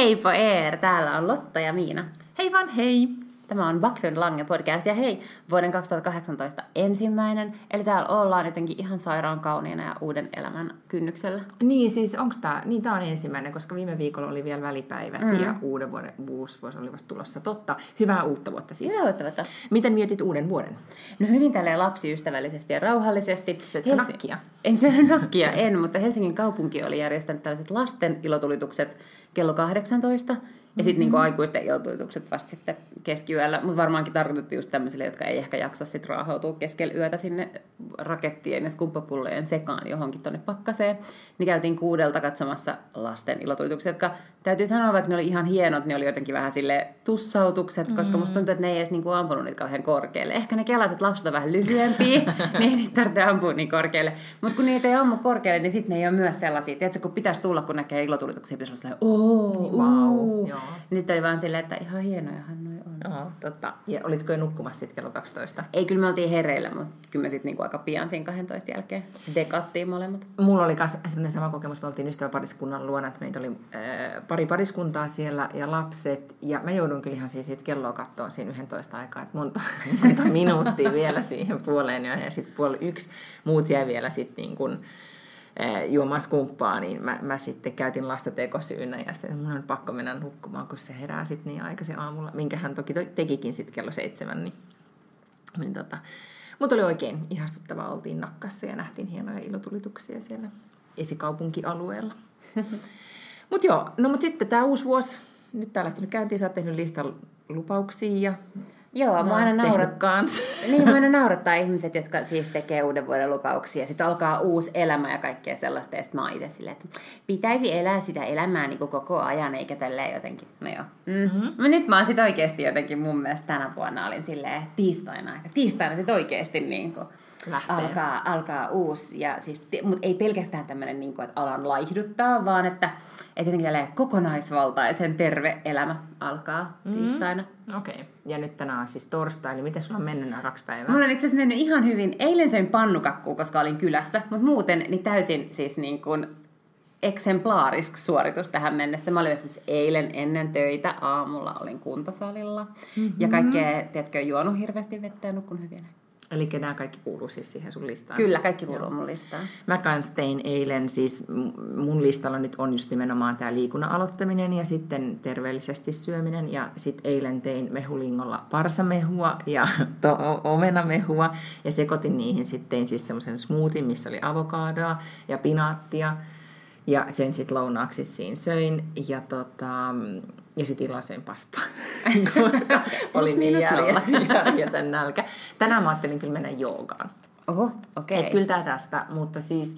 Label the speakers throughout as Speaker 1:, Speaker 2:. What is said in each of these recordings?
Speaker 1: Heipo Eer, täällä on Lotta ja Miina.
Speaker 2: Hei vaan hei!
Speaker 1: Tämä on Baklund Lange podcast ja hei, vuoden 2018 ensimmäinen. Eli täällä ollaan jotenkin ihan sairaan kauniina ja uuden elämän kynnyksellä.
Speaker 2: Niin, siis onko tämä, niin tämä on ensimmäinen, koska viime viikolla oli vielä välipäivät mm. ja uuden vuoden uusi vuosi oli vasta tulossa. Totta, hyvää uutta vuotta siis.
Speaker 1: Hyvää uutta vuotta.
Speaker 2: Miten mietit uuden vuoden?
Speaker 1: No hyvin tälleen lapsiystävällisesti ja rauhallisesti.
Speaker 2: Syötkö nakkia?
Speaker 1: En syönyt nakkia, en, mutta Helsingin kaupunki oli järjestänyt tällaiset lasten ilotulitukset kello 18. Ja sitten niinku aikuisten iltuitukset vasta sitten keskiyöllä, mutta varmaankin tarkoitettu just tämmöisille, jotka ei ehkä jaksa sitten raahautua keskellä yötä sinne rakettien ja skumppapullojen sekaan johonkin tonne pakkaseen. Niin käytiin kuudelta katsomassa lasten ilotulitukset, jotka täytyy sanoa, vaikka ne oli ihan hienot, ne oli jotenkin vähän sille tussautukset, koska musta tuntuu, että ne ei edes niinku ampunut niitä kauhean korkealle. Ehkä ne kelaset lapset on vähän lyhyempiä, niin ei niitä tarvitse ampua niin korkealle. Mutta kun niitä ei ammu korkealle, niin sitten ne ei ole myös sellaisia. Tiedätkö, kun pitäisi tulla, kun näkee ilotulituksia, pitäisi olla sellainen, ooo,
Speaker 2: Wow, joo.
Speaker 1: Sitten oli vaan silleen, että ihan hienojahan noi on.
Speaker 2: Joo, totta. Ja olitko jo nukkumassa sitten kello 12?
Speaker 1: Ei, kyllä me oltiin hereillä, mutta kyllä me sitten niinku aika pian siinä 12 jälkeen dekattiin molemmat.
Speaker 2: Mulla oli myös sellainen sama kokemus, me oltiin ystäväpariskunnan luona, että meitä oli äh, pari pariskuntaa siellä ja lapset. Ja mä joudun kyllä ihan siis siitä kelloa katsoa siinä 11 aikaa, että monta, monta minuuttia vielä siihen puoleen. Ja sitten puoli yksi muut jäi vielä sitten niin kuin, äh, juomassa kumppaa, niin mä, mä sitten käytin lasta tekosyynä ja sitten mun on pakko mennä nukkumaan, kun se herää sitten niin aikaisin aamulla, minkä hän toki to- tekikin sitten kello seitsemän, niin, niin tota, mutta oli oikein ihastuttavaa, oltiin nakkassa ja nähtiin hienoja ilotulituksia siellä esikaupunkialueella. mutta joo, no mutta sitten tämä uusi vuosi, nyt tää lähtenyt käyntiin, sä oot tehnyt listan lupauksia ja
Speaker 1: Joo, mä aina
Speaker 2: tehnyt
Speaker 1: naurat...
Speaker 2: kans.
Speaker 1: niin, mä aina naurattaa ihmiset, jotka siis tekee uuden vuoden lupauksia. Sitten alkaa uusi elämä ja kaikkea sellaista. Ja sitten mä itse silleen, että pitäisi elää sitä elämää niin kuin koko ajan, eikä tälleen jotenkin. No joo. Mm-hmm. Nyt mä oon sitten oikeasti jotenkin mun mielestä tänä vuonna olin silleen tiistaina. Että tiistaina sitten oikeasti niin kuin
Speaker 2: Lähtee.
Speaker 1: alkaa, alkaa uusi. Ja siis, mutta ei pelkästään tämmöinen, niin kuin, että alan laihduttaa, vaan että, että jotenkin tälleen kokonaisvaltaisen terve elämä alkaa tiistaina.
Speaker 2: Okei, okay. ja nyt tänään on siis torstai, eli miten sulla on mennyt nämä kaksi päivää?
Speaker 1: Mulla on itse asiassa mennyt ihan hyvin. Eilen söin pannukakkuu, koska olin kylässä, mutta muuten niin täysin siis niin kuin eksemplaarisk suoritus tähän mennessä. Mä olin esimerkiksi eilen ennen töitä aamulla, olin kuntosalilla. Mm-hmm. Ja kaikkea, tiedätkö, juonut hirveästi vettä ja nukkunut hyvin.
Speaker 2: Eli nämä kaikki kuuluu siis siihen sun listaan?
Speaker 1: Kyllä, kaikki kuuluu mun listaan.
Speaker 2: Mä kans tein eilen, siis mun listalla nyt on just nimenomaan tämä liikunnan aloittaminen ja sitten terveellisesti syöminen. Ja sitten eilen tein mehulingolla parsamehua ja to- omenamehua ja sekoitin niihin sitten tein siis semmoisen smoothie, missä oli avokadoa ja pinaattia. Ja sen sitten lounaaksi siinä söin ja, tota, ja sitten illalla söin pastaa, koska oli niin järjetön nälkä. Tänään mä ajattelin kyllä mennä joogaan.
Speaker 1: Oho, okei.
Speaker 2: Okay. Et kyllä tästä, mutta siis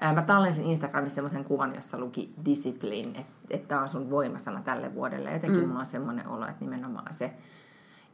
Speaker 2: ää, mä tallensin Instagramissa semmoisen kuvan, jossa luki discipline, että et tämä on sun voimasana tälle vuodelle. Jotenkin mm. mulla on semmoinen olo, että nimenomaan se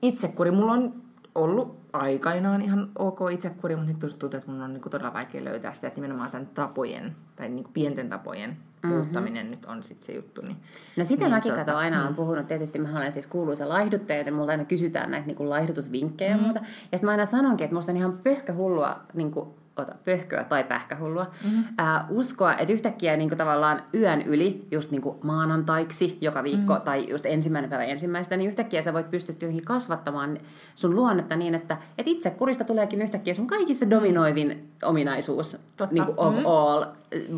Speaker 2: itsekuri. Mulla on ollut aikainaan ihan ok itsekuri, mutta nyt tuntuu, että mun on niinku todella vaikea löytää sitä, että nimenomaan tämän tapojen, tai niinku pienten tapojen mm-hmm. muuttaminen nyt on sitten se juttu. Niin,
Speaker 1: No sitä
Speaker 2: niin,
Speaker 1: mäkin
Speaker 2: tota,
Speaker 1: kato aina on puhunut. Tietysti mä olen siis kuuluisa laihduttaja, joten multa aina kysytään näitä niin laihdutusvinkkejä mm. ja muuta. Ja sitten mä aina sanonkin, että musta on ihan pöhköhullua niin kuin, ota, pöhköä tai pähkähullua, mm-hmm. ää, uskoa, että yhtäkkiä niin kuin, tavallaan yön yli, just niin kuin maanantaiksi joka viikko, mm-hmm. tai just ensimmäinen päivä ensimmäistä, niin yhtäkkiä sä voit pystyä kasvattamaan sun luonnetta niin, että et itse kurista tuleekin yhtäkkiä sun kaikista dominoivin ominaisuus
Speaker 2: Totta.
Speaker 1: niin kuin of
Speaker 2: Mhm.
Speaker 1: all,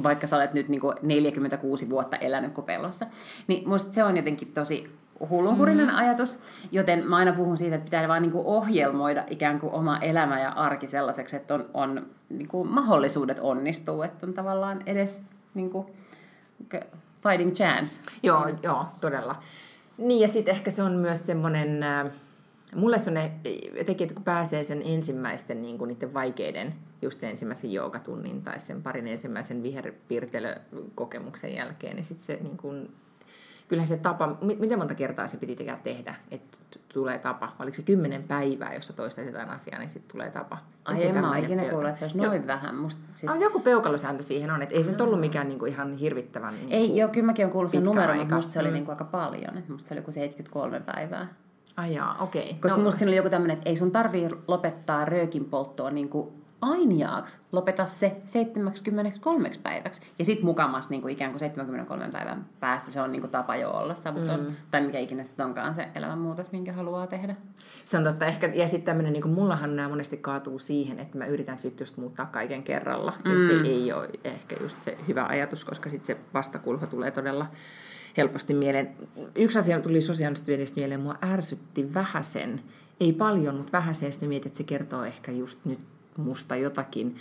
Speaker 1: vaikka sä olet nyt niin kuin 46 vuotta elänyt kopelossa. Niin musta se on jotenkin tosi hullunkurinen mm. ajatus, joten mä aina puhun siitä, että pitää vaan niin kuin ohjelmoida ikään kuin oma elämä ja arki sellaiseksi, että on, on niin kuin mahdollisuudet onnistuu, että on tavallaan edes niin kuin, fighting chance.
Speaker 2: Joo, joo, todella. Niin ja sitten ehkä se on myös semmoinen, äh, mulle se on ne jotenkin, että kun pääsee sen ensimmäisten niin kuin niiden vaikeiden, just sen ensimmäisen joogatunnin tai sen parin ensimmäisen viherpiirtelökokemuksen jälkeen, niin sitten se niin kuin, kyllähän se tapa, mi- miten monta kertaa se piti tehdä, että tulee tapa, oliko se kymmenen päivää, jossa toistat jotain asiaa, niin sitten tulee tapa.
Speaker 1: Ai en mä ikinä kuullut, että se olisi
Speaker 2: Jo-
Speaker 1: noin vähän. Musta, siis,
Speaker 2: Ah, joku peukalosääntö siihen on, että ei se nyt ollut mikään niin kuin ihan hirvittävän... Niin
Speaker 1: ei, joo, kyllä mäkin olen kuullut sen numeron, mutta musta se oli
Speaker 2: Mm.
Speaker 1: niin kuin aika paljon. Musta se oli joku 73 päivää.
Speaker 2: Ai jaa, okei.
Speaker 1: Koska no. musta siinä oli joku tämmöinen, että ei sun tarvii lopettaa röökin polttoa niin kuin ainiaaksi lopeta se 73 päiväksi. Ja sitten mukamas niin kuin ikään kuin 73 päivän päästä se on niin kuin tapa jo olla savuton. Mm. Tai mikä ikinä sitten onkaan se elämänmuutos, minkä haluaa tehdä.
Speaker 2: Se on totta. Ehkä, ja sitten tämmöinen, niin kuin mullahan nämä monesti kaatuu siihen, että mä yritän sitten just muuttaa kaiken kerralla. Mm. Ja se ei ole ehkä just se hyvä ajatus, koska sitten se vastakulho tulee todella helposti mieleen. Yksi asia tuli sosiaalisesti mieleen, mua ärsytti vähäsen, ei paljon, mutta sitten mietin, että se kertoo ehkä just nyt musta jotakin.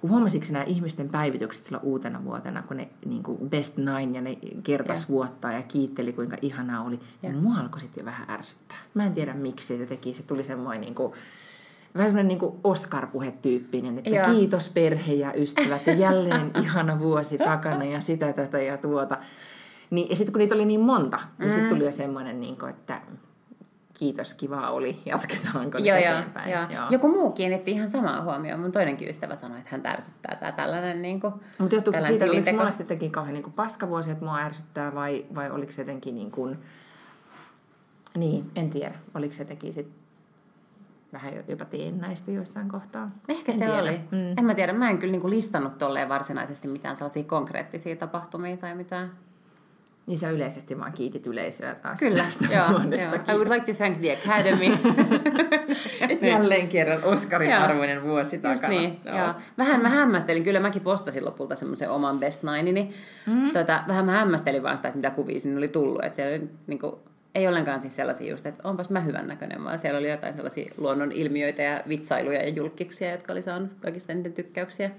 Speaker 2: Kun huomasitko nämä ihmisten päivitykset sillä uutena vuotena, kun ne niin kuin best nine ja ne kertas yeah. vuotta ja kiitteli, kuinka ihanaa oli, yeah. niin mua alkoi sitten jo vähän ärsyttää. Mä en tiedä miksi se teki, se tuli semmoinen niin kuin, vähän semmoinen niin Oscar-puhetyyppinen, että Joo. kiitos perhe ja ystävät ja jälleen ihana vuosi takana ja sitä tätä ja tuota. Niin, ja sitten kun niitä oli niin monta, niin mm. sitten tuli jo semmoinen, niin kuin, että kiitos, kiva oli, jatketaanko joo, eteenpäin. Joo,
Speaker 1: joo. Joku muu kiinnitti ihan samaa huomioon. Mun toinenkin ystävä sanoi, että hän tärsyttää tämä tällainen niin kuin,
Speaker 2: Mutta johtuuko siitä, että oliko mulla sitten teki kauhean niin paskavuosi, että mua ärsyttää, vai, vai oliko se jotenkin niin kuin, niin, en tiedä, oliko se teki sitten vähän jopa teennäistä joissain kohtaa.
Speaker 1: Ehkä en se tiedä. oli. Mm. En mä tiedä, mä en kyllä niinku listannut tolleen varsinaisesti mitään sellaisia konkreettisia tapahtumia tai mitään
Speaker 2: niin sä yleisesti vaan kiitit yleisöä taas.
Speaker 1: Kyllä, joo, joo. I would like to thank the Academy.
Speaker 2: Et jälleen kerran Oscarin joo. arvoinen vuosi Just takana.
Speaker 1: Niin, joo. Joo. Vähän mä hämmästelin, kyllä mäkin postasin lopulta semmoisen oman Best Nineni. Mm-hmm. Tota, vähän mä hämmästelin vaan sitä, että mitä kuvia sinne oli tullut. Että siellä oli, niin kuin, ei ollenkaan siis sellaisia just, että onpas mä hyvän näköinen, vaan siellä oli jotain sellaisia luonnon ilmiöitä ja vitsailuja ja julkkiksia, jotka oli saanut kaikista eniten tykkäyksiä.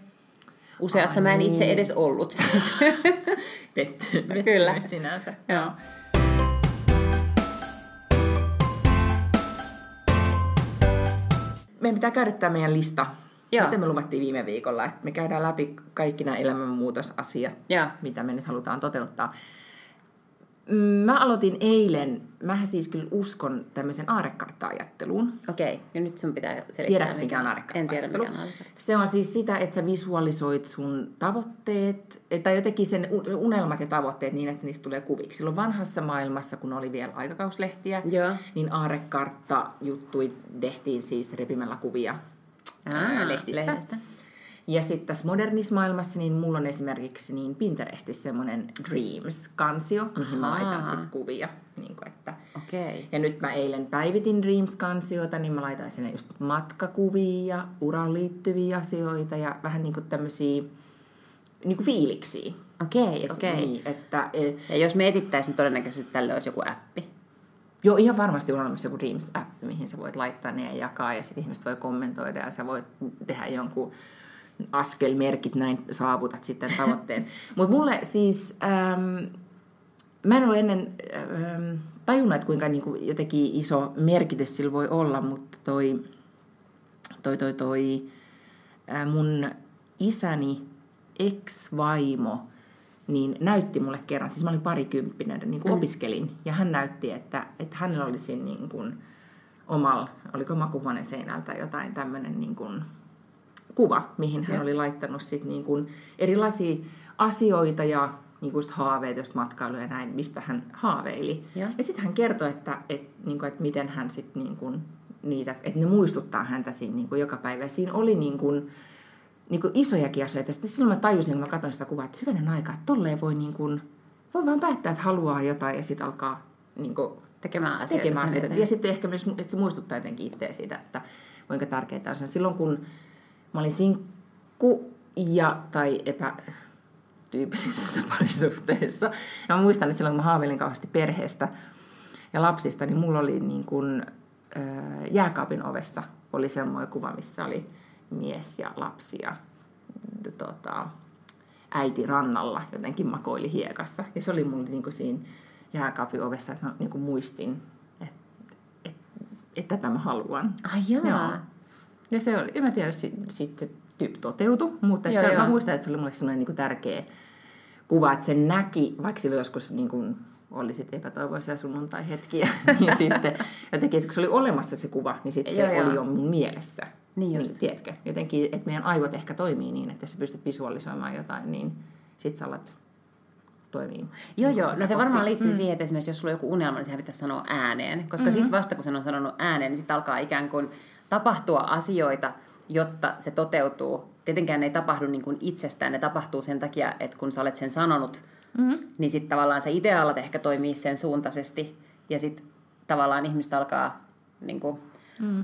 Speaker 1: Useassa Ai mä en niin. itse edes ollut siis.
Speaker 2: Petty, Kyllä. sinänsä. Joo. Meidän pitää käydä tämä meidän lista. Joo. Miten me luvattiin viime viikolla, että me käydään läpi kaikki nämä elämänmuutosasiat, Joo. mitä me nyt halutaan toteuttaa. Mä aloitin eilen, mä siis kyllä uskon tämmöisen aarekartta-ajatteluun.
Speaker 1: Okei, ja nyt sun pitää selittää.
Speaker 2: Tiedätkö mikä on aarekartta
Speaker 1: En tiedä mikä on.
Speaker 2: Se on siis sitä, että sä visualisoit sun tavoitteet, tai jotenkin sen unelmat ja tavoitteet niin, että niistä tulee kuviksi. Silloin vanhassa maailmassa, kun oli vielä aikakauslehtiä, Joo. niin aarekartta juttui tehtiin siis repimällä kuvia Aa, lehdistä. lehdistä. Ja sitten tässä modernissa maailmassa, niin mulla on esimerkiksi niin Pinterestissä semmoinen Dreams-kansio, mihin mä laitan sitten kuvia. Niin kuin, että.
Speaker 1: Okay.
Speaker 2: Ja nyt mä eilen päivitin Dreams-kansiota, niin mä laitan sinne just matkakuvia, uraan liittyviä asioita ja vähän niin kuin tämmöisiä niin kuin fiiliksiä.
Speaker 1: Okei, okay, okei. Okay.
Speaker 2: Niin, että, e-
Speaker 1: ja jos me etittäisiin, niin todennäköisesti tälle olisi joku appi.
Speaker 2: Joo, ihan varmasti on olemassa joku Dreams-appi, mihin sä voit laittaa ne ja jakaa, ja sitten ihmiset voi kommentoida, ja sä voit tehdä jonkun askelmerkit, näin saavutat sitten tavoitteen. Mutta mulle siis, ähm, mä en ole ennen ähm, tajunnut, että kuinka niin kuin, jotenkin iso merkitys sillä voi olla, mutta toi, toi, toi, toi äh, mun isäni ex-vaimo, niin näytti mulle kerran, siis mä olin parikymppinen, niin kuin mm. opiskelin, ja hän näytti, että, että hänellä olisi niin kuin omalla, oliko makuhuoneen seinältä tai jotain tämmöinen niin kuin, kuva, mihin hän ja. oli laittanut sit niin kuin erilaisia asioita ja niin kuin haaveita, just matkailuja ja näin, mistä hän haaveili. Ja, ja sitten hän kertoi, että, että, niin kuin, että miten hän sitten niin kuin, niitä, että ne muistuttaa häntä siinä niin kuin joka päivä. Ja siinä oli niin kuin, niin kuin isojakin asioita. Sitten silloin mä tajusin, kun mä katsoin sitä kuvaa, että hyvänen aika, että tolleen voi, niin kuin, voi vaan päättää, että haluaa jotain ja sitten alkaa niin kuin,
Speaker 1: tekemään asioita.
Speaker 2: Tekemään asioita. Ja sitten ehkä myös, että se muistuttaa jotenkin itseä siitä, että kuinka tärkeää on. Silloin kun Mä olin sinkku ja, tai epätyypillisessä parisuhteessa. Ja mä muistan, että silloin kun mä haaveilin kauheasti perheestä ja lapsista, niin mulla oli niin kuin, jääkaapin ovessa oli semmoinen kuva, missä oli mies ja lapsi ja tota, äiti rannalla jotenkin makoili hiekassa. Ja se oli mulla niin kuin siinä jääkaapin ovessa, että mä niin kuin muistin, että, että, että tätä mä haluan.
Speaker 1: Ai jaa. Joo.
Speaker 2: Ja se oli, en mä tiedä, sitten sit se tyyppi toteutui, mutta joo, se, joo. mä muistan, että se oli mulle sellainen niin tärkeä kuva, että se näki, vaikka silloin joskus niin kuin oli sit epätoivoisia sunnuntai-hetkiä, ja sitten jotenkin, että kun se oli olemassa se kuva, niin sitten se joo, oli jo mun mielessä.
Speaker 1: Niin, just. niin
Speaker 2: tiedätkö? Jotenkin, että meidän aivot ehkä toimii niin, että jos sä pystyt visualisoimaan jotain, niin sit sä alat toimii.
Speaker 1: Joo, joo. No se varmaan liittyy mm. siihen, että esimerkiksi jos sulla on joku unelma, niin sehän pitäisi sanoa ääneen. Koska mm-hmm. sitten vasta kun sen on sanonut ääneen, niin sitten alkaa ikään kuin tapahtua asioita, jotta se toteutuu. Tietenkään ne ei tapahdu niin kuin itsestään, ne tapahtuu sen takia, että kun sä olet sen sanonut, mm-hmm. niin sitten tavallaan se ideaalat ehkä toimii sen suuntaisesti, ja sitten tavallaan ihmiset alkaa niin kuin, mm.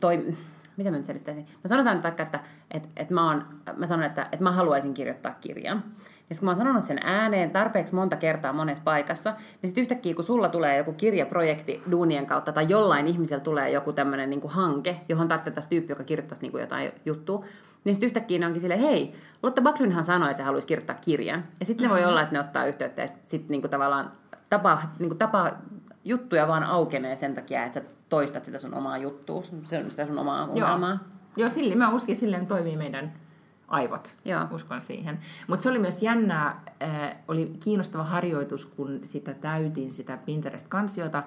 Speaker 1: toi, mitä mä nyt selittäisin? No sanotaan nyt vaikka, että, että, että mä, oon, mä sanon, että, että mä haluaisin kirjoittaa kirjan. Ja kun mä oon sanonut sen ääneen tarpeeksi monta kertaa monessa paikassa, niin sitten yhtäkkiä kun sulla tulee joku kirjaprojekti duunien kautta tai jollain ihmisellä tulee joku tämmöinen niin hanke, johon tarvittaisiin tyyppi, joka kirjoittaisi niin kuin jotain juttua, niin sitten yhtäkkiä ne onkin silleen, hei, Lotta Backlundhan sanoi, että se haluaisi kirjoittaa kirjan. Ja sitten mm-hmm. ne voi olla, että ne ottaa yhteyttä ja sitten niin tavallaan tapa, niin kuin tapa juttuja vaan aukenee sen takia, että sä toistat sitä sun omaa juttua, se on sitä sun omaa unelmaa.
Speaker 2: Joo, Joo sille, mä uskon, silleen toimii meidän aivot. Joo. Uskon siihen. Mutta se oli myös jännää, äh, oli kiinnostava harjoitus, kun sitä täytin, sitä Pinterest-kansiota,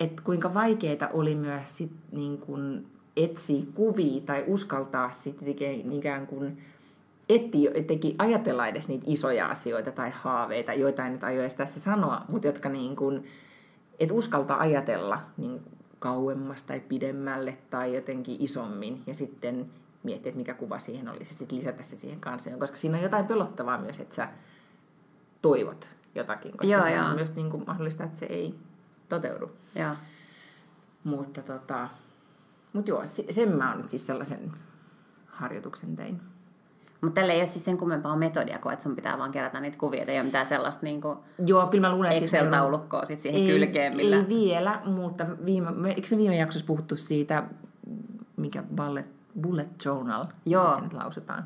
Speaker 2: että kuinka vaikeita oli myös sit, niin kun etsiä kuvia tai uskaltaa sitten ikään kuin etti, teki ajatella edes niitä isoja asioita tai haaveita, joita en nyt aio edes tässä sanoa, mutta jotka niin kuin, et uskalta ajatella niin kauemmas tai pidemmälle tai jotenkin isommin ja sitten miettiä, että mikä kuva siihen olisi ja sitten lisätä se siihen kanssa, koska siinä on jotain pelottavaa myös, että sä toivot jotakin, koska joo, se joo. on myös niin kuin mahdollista, että se ei toteudu.
Speaker 1: Joo.
Speaker 2: Mutta tota, mut joo, sen mä oon nyt siis sellaisen harjoituksen tein.
Speaker 1: Mutta tällä ei ole siis sen kummempaa metodia kuin, että sun pitää vaan kerätä niitä kuvia, ei ole mitään sellaista niin kuin
Speaker 2: Joo, kyllä mä luulen,
Speaker 1: että Excel-taulukkoa sit siihen ei, kylkeen. Millä...
Speaker 2: Ei vielä, mutta viime, me, eikö se viime jaksossa puhuttu siitä, mikä bullet, bullet journal, Joo. se nyt lausutaan,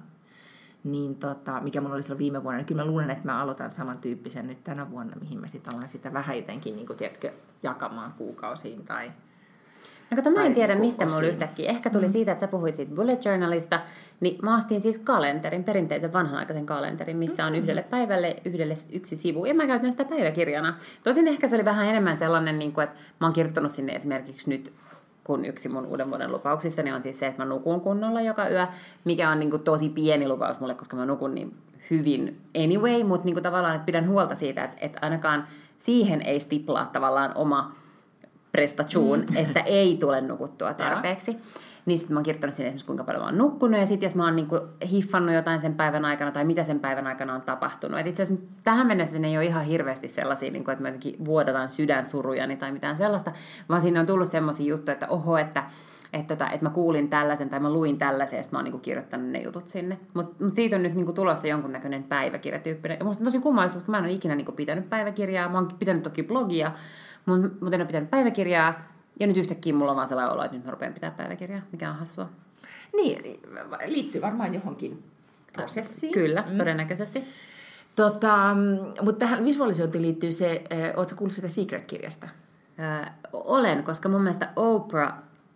Speaker 2: niin tota, mikä mulla oli silloin viime vuonna, niin kyllä mä luulen, että mä aloitan samantyyppisen nyt tänä vuonna, mihin mä sitten alan sitä vähän jotenkin, niin kuin, tiedätkö, jakamaan kuukausiin tai
Speaker 1: No kato, mä en tiedä, mistä mulla yhtäkkiä. Ehkä tuli mm. siitä, että sä puhuit siitä bullet journalista. Niin mä astin siis kalenterin, perinteisen vanhanaikaisen kalenterin, missä on mm. yhdelle päivälle yhdelle yksi sivu. Ja mä käytän sitä päiväkirjana. Tosin ehkä se oli vähän enemmän sellainen, niin kuin, että mä oon kirjoittanut sinne esimerkiksi nyt kun yksi mun uuden vuoden lupauksista niin on siis se, että mä nukun kunnolla joka yö, mikä on niin kuin tosi pieni lupaus mulle, koska mä nukun niin hyvin anyway, mutta niin kuin tavallaan, että pidän huolta siitä, että, että ainakaan siihen ei stiplaa tavallaan oma prestatioon, mm. että ei tule nukuttua tarpeeksi. Niin sitten mä oon kirjoittanut sinne esimerkiksi, kuinka paljon mä oon nukkunut, ja sitten jos mä oon niinku hiffannut jotain sen päivän aikana, tai mitä sen päivän aikana on tapahtunut. Itse asiassa tähän mennessä sinne ei ole ihan hirveästi sellaisia, niinku, että mä jotenkin vuodataan sydänsurujani tai mitään sellaista, vaan sinne on tullut semmoisia juttuja, että oho, että että, tota, että mä kuulin tällaisen tai mä luin tällaisen ja sitten mä oon niinku kirjoittanut ne jutut sinne. Mutta mut siitä on nyt niinku tulossa jonkunnäköinen päiväkirjatyyppinen. Ja musta on tosi kummallista, koska mä en ole ikinä niinku pitänyt päiväkirjaa. Mä oon pitänyt toki blogia, mutta en ole pitänyt päiväkirjaa, ja nyt yhtäkkiä mulla on vaan sellainen olo, että nyt mä rupean pitää päiväkirjaa, mikä on hassua.
Speaker 2: Niin, liittyy varmaan johonkin prosessiin.
Speaker 1: Kyllä, mm. todennäköisesti.
Speaker 2: Tota, mutta tähän visualisointiin liittyy se, äh, ootko kuullut sitä Secret-kirjasta?
Speaker 1: Äh, olen, koska mun mielestä Oprah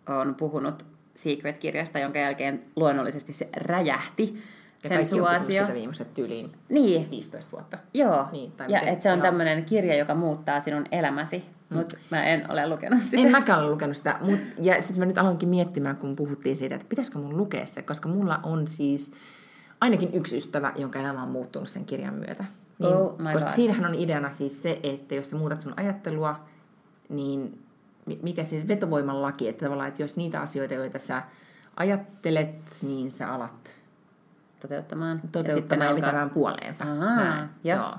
Speaker 1: on puhunut Secret-kirjasta, jonka jälkeen luonnollisesti se räjähti.
Speaker 2: Ja sen suosio. sitä viimeiset tyyliin niin. 15 vuotta.
Speaker 1: Joo, niin, tai ja että se on tämmöinen kirja, joka muuttaa sinun elämäsi. Mm. Mutta mä en ole lukenut sitä.
Speaker 2: En mäkään ole lukenut sitä. Mut, ja sitten mä nyt aloinkin miettimään, kun puhuttiin siitä, että pitäisikö mun lukea se, koska mulla on siis ainakin yksi ystävä, jonka elämä on muuttunut sen kirjan myötä. Niin, oh koska God. siinähän on ideana siis se, että jos sä muutat sun ajattelua, niin mikä se vetovoiman laki, että tavallaan, että jos niitä asioita, joita sä ajattelet, niin sä alat
Speaker 1: toteuttamaan.
Speaker 2: Toteuttamaan ja, ja alkaa... puoleensa.
Speaker 1: Ahaa, Näin. Joo. joo.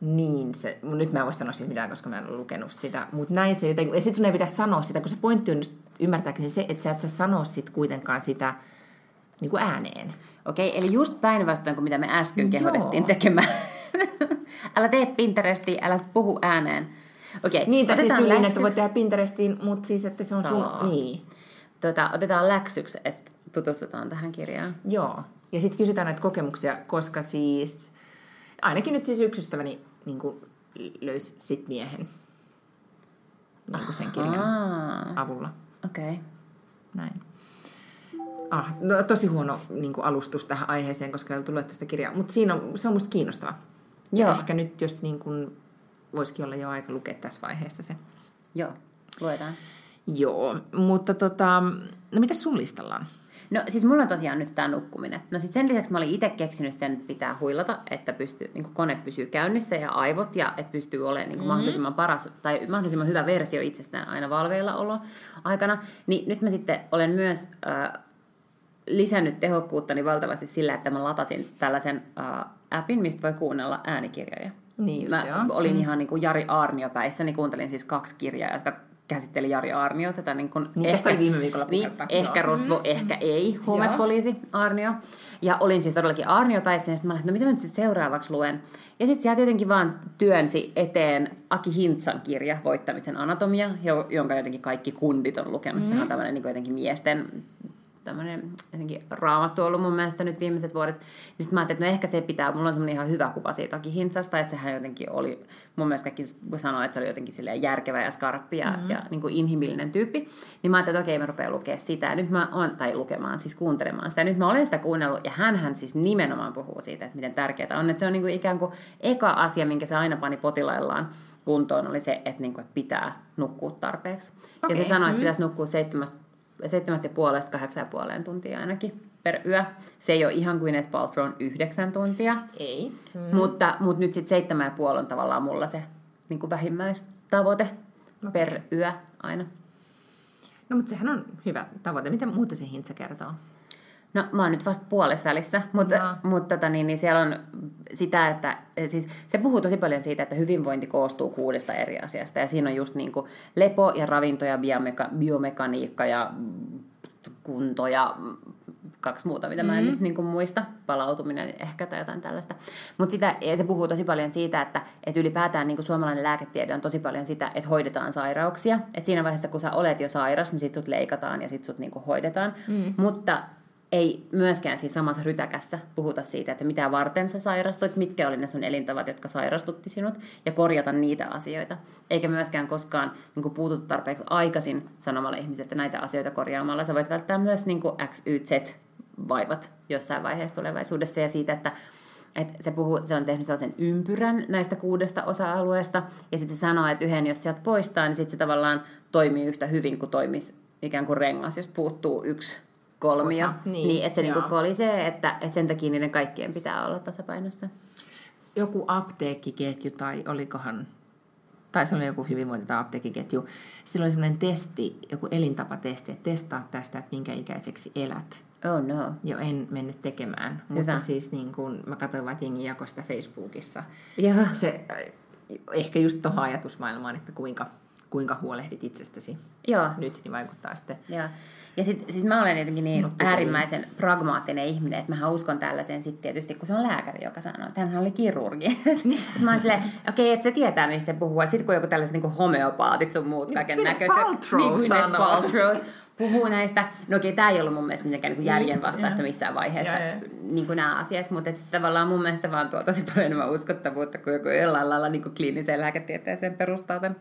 Speaker 2: Niin, se, nyt mä en voi sanoa siitä mitään, koska mä en ole lukenut sitä. Mutta näin se jotenkin, ja sit sun ei pitäisi sanoa sitä, kun se pointti on ymmärtääkseni se, että sä et sä sano sit kuitenkaan sitä niin kuin ääneen.
Speaker 1: Okei, eli just päinvastoin kuin mitä me äsken kehotettiin tekemään. älä tee Pinteresti, älä puhu ääneen. Okei,
Speaker 2: niin, tai siis tyyliin, että voit tehdä Pinterestiin, mutta siis, että se on Salaa. sun... Niin.
Speaker 1: Tota, otetaan läksyksi, että tutustutaan tähän kirjaan.
Speaker 2: Joo, ja sitten kysytään näitä kokemuksia, koska siis ainakin nyt siis yksi ystäväni niin kuin löysi sit miehen niin kuin sen kirjan Aha. avulla.
Speaker 1: Okei. Okay.
Speaker 2: Näin. Ah, no, tosi huono niin kuin alustus tähän aiheeseen, koska ei ollut luettu sitä kirjaa. Mutta siinä on, se on musta kiinnostava. Joo. Ja ehkä nyt, jos niin kuin, voisikin olla jo aika lukea tässä vaiheessa se.
Speaker 1: Joo, luetaan.
Speaker 2: Joo, mutta tota, no mitä sun listalla on?
Speaker 1: No siis mulla on tosiaan nyt tämä nukkuminen. No sitten sen lisäksi mä olin itse keksinyt sen, että pitää huilata, että pystyy, niin kone pysyy käynnissä ja aivot ja että pystyy olemaan niin mm-hmm. mahdollisimman paras tai mahdollisimman hyvä versio itsestään aina valveilla olo aikana. Niin nyt mä sitten olen myös äh, lisännyt tehokkuuttani valtavasti sillä, että mä latasin tällaisen uh, appin, mistä voi kuunnella äänikirjoja.
Speaker 2: Niin just,
Speaker 1: mä
Speaker 2: joo.
Speaker 1: olin
Speaker 2: Mm.
Speaker 1: ihan niin kuin Jari Aarnio päissä, niin kuuntelin siis kaksi kirjaa, jotka käsitteli Jari Aarnio, tätä niin kuin
Speaker 2: Niin, tästä oli viime viikolla
Speaker 1: niin, ehkä
Speaker 2: Joo.
Speaker 1: rosvo, ehkä ei, huumepoliisi Aarnio. Ja olin siis todellakin Aarnio päissä, ja sitten mä että no mitä mä nyt sitten seuraavaksi luen. Ja sitten sieltä jotenkin vaan työnsi eteen Aki Hintsan kirja, Voittamisen anatomia, jo- jonka jotenkin kaikki kundit on lukenut. Mm. Sehän on tämmöinen niin jotenkin miesten tämmöinen jotenkin raamattu ollut mun mielestä nyt viimeiset vuodet. Niin sitten mä ajattelin, että no ehkä se pitää, mulla on semmoinen ihan hyvä kuva siitä Aki Hintsasta, että sehän jotenkin oli, mun mielestä kaikki sanoo, että se oli jotenkin silleen järkevä ja skarppi ja, mm-hmm. ja niin kuin inhimillinen tyyppi. Niin mä ajattelin, että okei, mä rupean lukemaan sitä. Ja nyt mä oon, tai lukemaan, siis kuuntelemaan sitä. Ja nyt mä olen sitä kuunnellut, ja hän siis nimenomaan puhuu siitä, että miten tärkeää on. Että se on niin kuin ikään kuin eka asia, minkä se aina pani potilaillaan kuntoon, oli se, että, niin kuin, että pitää nukkua tarpeeksi. Okay. Ja se sanoi, että
Speaker 2: mm.
Speaker 1: pitäisi nukkua seitsemästä seitsemästä puolesta kahdeksan ja puoleen tuntia ainakin per yö. Se ei ole ihan kuin Gwyneth Paltrown yhdeksän tuntia,
Speaker 2: Ei.
Speaker 1: mm. mutta, mutta nyt sitten seitsemän ja puoli on tavallaan mulla se niin kuin vähimmäistavoite okay. per yö aina.
Speaker 2: No, mutta sehän on hyvä tavoite. Mitä muuta se hintsa kertoo?
Speaker 1: No mä oon nyt vasta puolessa välissä, mutta, mutta tota, niin, niin siellä on sitä, että siis se puhuu tosi paljon siitä, että hyvinvointi koostuu kuudesta eri asiasta. Ja siinä on just niin kuin lepo ja ravinto ja biomeka, biomekaniikka ja kunto ja kaksi muuta, mitä mä en nyt niin kuin muista. Palautuminen ehkä tai jotain tällaista. Mutta sitä, se puhuu tosi paljon siitä, että, että ylipäätään niin kuin suomalainen lääketiede on tosi paljon sitä, että hoidetaan sairauksia. Että siinä vaiheessa, kun sä olet jo sairas, niin sit sut leikataan ja sit sut niin kuin hoidetaan. Mm. Mutta ei myöskään siis samassa rytäkässä puhuta siitä, että mitä varten sä sairastuit, mitkä oli ne sun elintavat, jotka sairastutti sinut, ja korjata niitä asioita. Eikä myöskään koskaan niin puututa tarpeeksi aikaisin sanomalla ihmisille, että näitä asioita korjaamalla sä voit välttää myös niin X, Y, Z vaivat jossain vaiheessa tulevaisuudessa, ja siitä, että et se, puhuu, se on tehnyt sellaisen ympyrän näistä kuudesta osa-alueesta, ja sitten se sanoo, että yhden jos sieltä poistaa, niin sitten se tavallaan toimii yhtä hyvin kuin toimisi ikään kuin rengas, jos puuttuu yksi kolmio.
Speaker 2: Osa, niin,
Speaker 1: niin että se niinku
Speaker 2: joo.
Speaker 1: kolisee, että, että sen takia niiden kaikkien pitää olla tasapainossa.
Speaker 2: Joku apteekkiketju tai olikohan, tai se oli joku hyvinvointi- tai apteekkiketju. Sillä oli semmoinen testi, joku elintapatesti, että testaa tästä, että minkä ikäiseksi elät.
Speaker 1: Oh no.
Speaker 2: Jo en mennyt tekemään,
Speaker 1: Hyvä.
Speaker 2: mutta siis niin kun, mä katsoin vaan, jengi jakoi sitä Facebookissa.
Speaker 1: Joo.
Speaker 2: Se ehkä just tuohon ajatusmaailmaan, että kuinka, kuinka huolehdit itsestäsi
Speaker 1: Joo.
Speaker 2: nyt, niin vaikuttaa sitten.
Speaker 1: Joo. Ja sit, siis mä olen jotenkin niin
Speaker 2: Nukkupeliin.
Speaker 1: äärimmäisen pragmaattinen ihminen, että mä uskon tällaiseen sitten tietysti, kun se on lääkäri, joka sanoo, että hän oli kirurgi. mä oon silleen, okei, okay, että se tietää, mistä se puhuu. Sitten kun joku tällaiset niin homeopaatit sun muut kaiken
Speaker 2: Gwyneth
Speaker 1: näköiset.
Speaker 2: Paltrow
Speaker 1: niin,
Speaker 2: sanoo.
Speaker 1: Paltrow puhuu näistä. No okei, tämä ei ollut mun mielestä mitenkään niin järjen vastaista missään vaiheessa,
Speaker 2: Joo, joo.
Speaker 1: niin kuin nämä asiat, mutta et tavallaan mun mielestä vaan tuo tosi paljon enemmän uskottavuutta, kun joku jollain lailla niin kuin kliiniseen lääketieteeseen perustaa tämän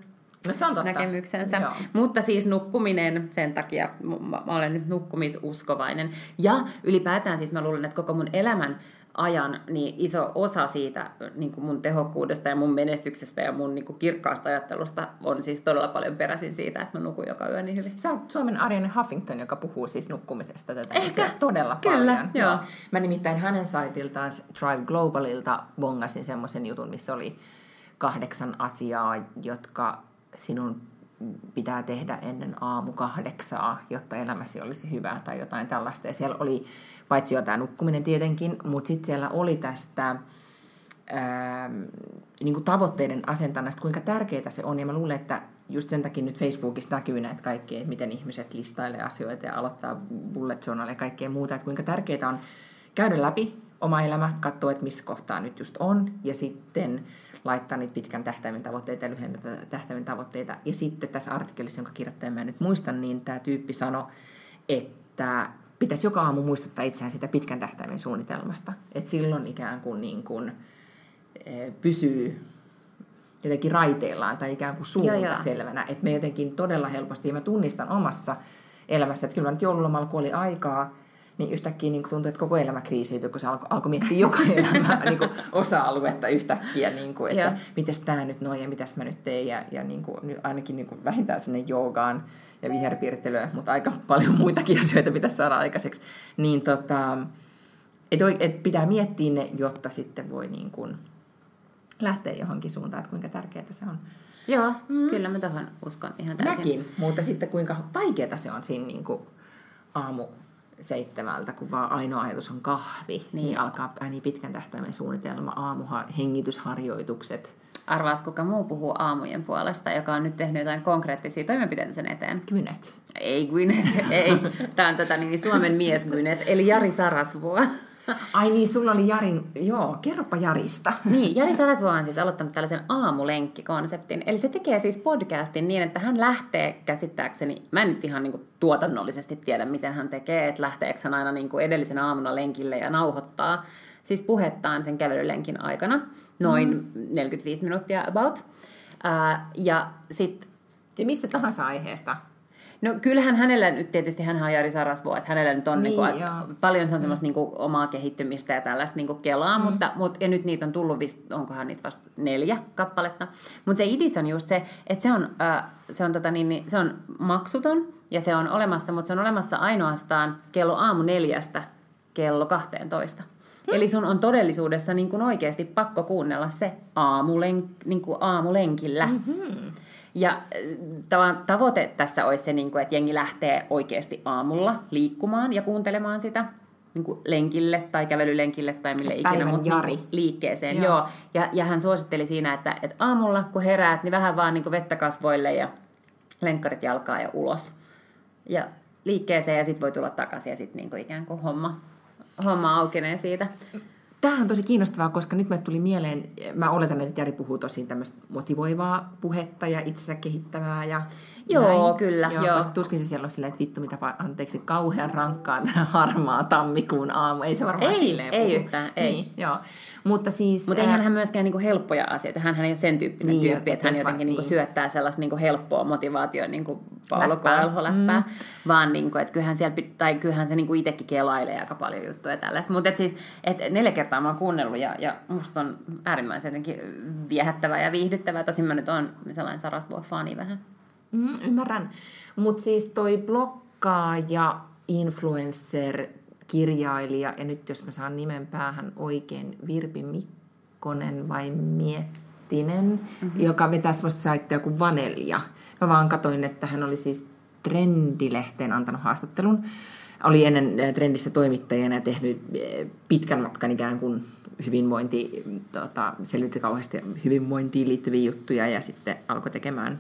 Speaker 2: No se on totta.
Speaker 1: näkemyksensä.
Speaker 2: Joo.
Speaker 1: Mutta siis nukkuminen, sen takia mä, mä olen nyt nukkumisuskovainen. Ja ylipäätään siis mä luulen, että koko mun elämän ajan niin iso osa siitä niin kuin mun tehokkuudesta ja mun menestyksestä ja mun niin kuin kirkkaasta ajattelusta on siis todella paljon peräisin siitä, että mä nukun joka yö niin hyvin.
Speaker 2: Se on Suomen Ariane Huffington, joka puhuu siis nukkumisesta tätä
Speaker 1: Ehkä.
Speaker 2: todella
Speaker 1: Kyllä,
Speaker 2: paljon.
Speaker 1: joo.
Speaker 2: Mä nimittäin hänen saitiltaan Drive Globalilta bongasin semmoisen jutun, missä oli kahdeksan asiaa, jotka sinun pitää tehdä ennen aamu kahdeksaa, jotta elämäsi olisi hyvää tai jotain tällaista. Ja siellä oli paitsi jo tämä nukkuminen tietenkin, mutta sitten siellä oli tästä ähm, niin kuin tavoitteiden asentannasta, kuinka tärkeää se on. Ja mä luulen, että just sen takia nyt Facebookissa näkyy näitä kaikkea, että miten ihmiset listailee asioita ja aloittaa bullet journal ja kaikkea muuta. Että kuinka tärkeää on käydä läpi oma elämä, katsoa, että missä kohtaa nyt just on, ja sitten laittaa niitä pitkän tähtäimen tavoitteita ja lyhyen tähtäimen tavoitteita. Ja sitten tässä artikkelissa, jonka kirjoittajan mä en nyt muistan, niin tämä tyyppi sanoi, että pitäisi joka aamu muistuttaa itseään sitä pitkän tähtäimen suunnitelmasta. Että silloin ikään kuin, niin kuin eh, pysyy jotenkin raiteillaan tai ikään kuin suunta
Speaker 1: Joo, joo.
Speaker 2: selvänä. Että me jotenkin todella helposti, ja mä tunnistan omassa elämässä, että kyllä mä nyt joululomalla, kun oli aikaa, niin yhtäkkiä niin tuntui, että koko elämä kriisiytyi, kun se alkoi, alkoi miettiä joka elämää niin kuin osa-aluetta yhtäkkiä, niin kuin, että mitäs tämä nyt noin ja mitäs mä nyt teen, ja, ja niin kuin, nyt ainakin niin kuin vähintään sinne joogaan ja viherpiirtelyä, mutta aika paljon muitakin asioita pitäisi saada aikaiseksi. Niin tota, et, et pitää miettiä ne, jotta sitten voi niin kuin lähteä johonkin suuntaan, että kuinka tärkeää se on.
Speaker 1: Joo, mm. kyllä mä tuohon uskon ihan täysin.
Speaker 2: Mäkin, mutta sitten kuinka vaikeaa se on siinä niin kuin aamu seitsemältä, kun vaan ainoa ajatus on kahvi, niin, niin alkaa niin pitkän tähtäimen suunnitelma, aamuhengitysharjoitukset.
Speaker 1: Arvaas, kuka muu puhuu aamujen puolesta, joka on nyt tehnyt jotain konkreettisia toimenpiteitä sen eteen?
Speaker 2: Kynet.
Speaker 1: Ei Gwyneth, ei. Tämä on tätä niin Suomen mies Gwyneth, eli Jari Sarasvuo.
Speaker 2: Ai niin, sulla oli Jarin, joo, kerropa Jarista.
Speaker 1: Niin, Jari Sarasvuo on siis aloittanut tällaisen aamulenkkikonseptin. Eli se tekee siis podcastin niin, että hän lähtee käsittääkseni, mä en nyt ihan niin kuin tuotannollisesti tiedä, miten hän tekee, että lähteekö hän aina niin kuin edellisen aamuna lenkille ja nauhoittaa siis puhettaan sen kävelylenkin aikana, noin mm. 45 minuuttia about. Ää, ja sitten...
Speaker 2: Ja mistä tahansa aiheesta?
Speaker 1: No kyllähän hänellä nyt tietysti, hän on Jari Sarasvuo, että hänellä nyt on niin, niin kuin, paljon se on semmoista niin kuin, omaa kehittymistä ja tällaista niin kuin kelaa, mm. mutta, mutta, ja nyt niitä on tullut, vist, onkohan niitä vasta neljä kappaletta. Mutta se idis on just se, että se on, äh, se, on, tota, niin, niin, se on maksuton ja se on olemassa, mutta se on olemassa ainoastaan kello aamu neljästä kello 12. Hmm. Eli sun on todellisuudessa niin kuin oikeasti pakko kuunnella se aamulen, niin kuin aamulenkillä. Mm-hmm. Ja äh, tavoite tässä olisi se, niin että jengi lähtee oikeasti aamulla liikkumaan ja kuuntelemaan sitä niin kuin lenkille tai kävelylenkille tai mille
Speaker 2: ikinä
Speaker 1: Päivän
Speaker 2: mutta Jari.
Speaker 1: liikkeeseen. Joo. Joo. Ja, ja hän suositteli siinä, että, että aamulla kun heräät, niin vähän vaan niin kuin vettä kasvoille ja lenkkarit jalkaa ja ulos. Ja liikkeeseen ja sitten voi tulla takaisin ja sitten niin kuin ikään kuin homma, homma aukenee siitä.
Speaker 2: Tämähän on tosi kiinnostavaa, koska nyt me tuli mieleen, mä oletan, että Jari puhuu tosi tämmöistä motivoivaa puhetta ja itsensä kehittävää ja
Speaker 1: Joo,
Speaker 2: näin.
Speaker 1: kyllä.
Speaker 2: Joo, joo. Koska tuskin se siellä on silleen, että vittu mitä, anteeksi, kauhean rankkaa tämä harmaa tammikuun aamu. Ei se varmaan
Speaker 1: ei,
Speaker 2: silleen
Speaker 1: Ei
Speaker 2: puhu.
Speaker 1: yhtään, ei.
Speaker 2: Niin, joo. Mutta siis...
Speaker 1: Mutta eihän hän myöskään niinku helppoja asioita. Hän ei ole sen tyyppinen niin, tyyppi, että hän jotenkin niinku niin. syöttää sellaista niinku helppoa motivaatioon niinku Paolo Koelho-läppää. Mm. Vaan niinku, että kyllähän, siellä, tai kyllähän se niinku itsekin kelailee aika paljon juttuja tällaista. Mutta et siis, et neljä kertaa mä oon kuunnellut ja, ja musta on äärimmäisen jotenkin viehättävää ja viihdyttävää. Tosin mä nyt oon sellainen sarasvuo-fani vähän.
Speaker 2: Mm, ymmärrän. Mutta siis toi blokkaaja, influencer, kirjailija, ja nyt jos mä saan nimen päähän oikein, Virpi Mikkonen vai Miettinen, mm-hmm. joka vetäisi vasta saittia kuin Vanelja. Mä vaan katoin, että hän oli siis Trendilehteen antanut haastattelun. Oli ennen äh, Trendissä toimittajana ja tehnyt äh, pitkän matkan ikään kuin hyvinvointi, tota, selvitti kauheasti hyvinvointiin liittyviä juttuja ja sitten alkoi tekemään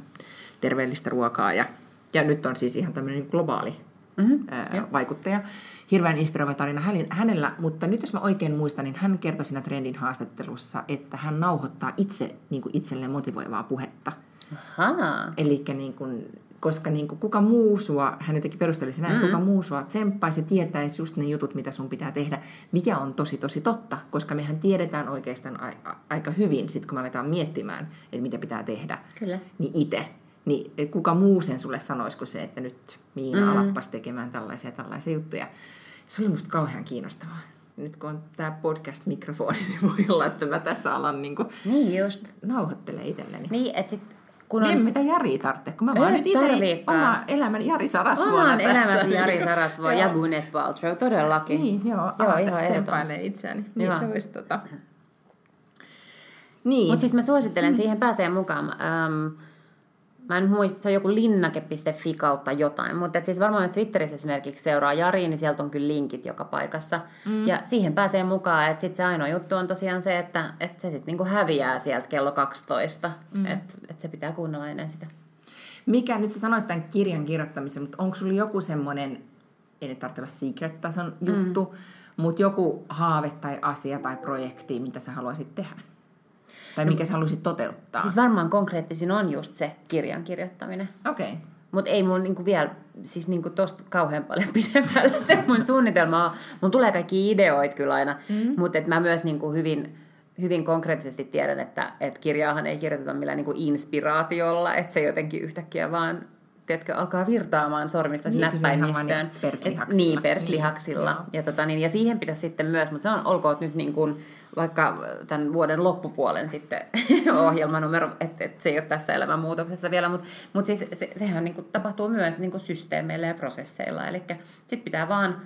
Speaker 2: terveellistä ruokaa ja, ja nyt on siis ihan tämmöinen globaali mm-hmm, ää, vaikuttaja. Hirveän inspiroiva tarina hänellä, mutta nyt jos mä oikein muistan, niin hän kertoi siinä trendin haastattelussa, että hän nauhoittaa itse niin kuin itselleen motivoivaa puhetta. Eli niin kuin, koska niin kuin, kuka muu sua, hän jotenkin perusteli sen, mm-hmm. kuka muu sua tsemppaisi ja tietäisi just ne jutut, mitä sun pitää tehdä, mikä on tosi tosi totta, koska mehän tiedetään oikeastaan a- aika hyvin, sit kun me aletaan miettimään, että mitä pitää tehdä,
Speaker 1: Kyllä.
Speaker 2: niin itse. Niin kuka muu sen sulle sanoisi kuin se, että nyt Miina mm. alappas tekemään tällaisia tällaisia juttuja. Se oli musta kauhean kiinnostavaa. Nyt kun on tämä podcast-mikrofoni, niin voi olla, että mä tässä alan niin kuin
Speaker 1: niin just.
Speaker 2: nauhoittelee itselleni.
Speaker 1: Niin, että sit kun
Speaker 2: on... mitä Jari tarvitsee, kun mä vaan nyt itse oma elämän Jari Sarasvuona
Speaker 1: Oman elämäsi Jari Sarasvuo ja Gwyneth Paltrow, todellakin.
Speaker 2: Niin, joo, joo ihan ehdottomasti. itseäni. Niin se olisi tota...
Speaker 1: Niin. Mutta siis mä suosittelen, mm. siihen pääsee mukaan. Um, Mä en muista, se on joku linnake.fi kautta jotain, mutta siis varmaan jos Twitterissä esimerkiksi seuraa Jari, niin sieltä on kyllä linkit joka paikassa. Mm. Ja siihen pääsee mukaan, että sitten se ainoa juttu on tosiaan se, että, että se sitten niinku häviää sieltä kello 12, mm. että, että se pitää kuunnella ennen sitä.
Speaker 2: Mikä, nyt sä sanoit tämän kirjan kirjoittamisen, mutta onko sulla joku semmoinen, ei nyt tarvitse olla secret-tason juttu, mm. mutta joku haave tai asia tai projekti, mitä sä haluaisit tehdä? Tai mikä sä haluaisit toteuttaa?
Speaker 1: Siis varmaan konkreettisin on just se kirjan kirjoittaminen.
Speaker 2: Okei. Okay.
Speaker 1: Mutta ei mun niinku vielä, siis niinku tosta kauhean paljon pidemmällä se mun suunnitelma on. Mun tulee kaikki ideoit kyllä aina, mm. mutta mä myös niinku hyvin, hyvin konkreettisesti tiedän, että et kirjaahan ei kirjoiteta millään niinku inspiraatiolla, että se jotenkin yhtäkkiä vaan tiedätkö, alkaa virtaamaan sormista niin, näppäimistöön.
Speaker 2: Perslihaksilla.
Speaker 1: niin, perslihaksilla. Niin, ja, tota, niin, ja siihen pitäisi sitten myös, mutta se on olkoon nyt niin kuin, vaikka tämän vuoden loppupuolen sitten ohjelmanumero, että et se ei ole tässä elämänmuutoksessa vielä, mutta mut siis se, sehän niin kuin, tapahtuu myös niin kuin systeemeillä ja prosesseilla. Eli sitten pitää vaan,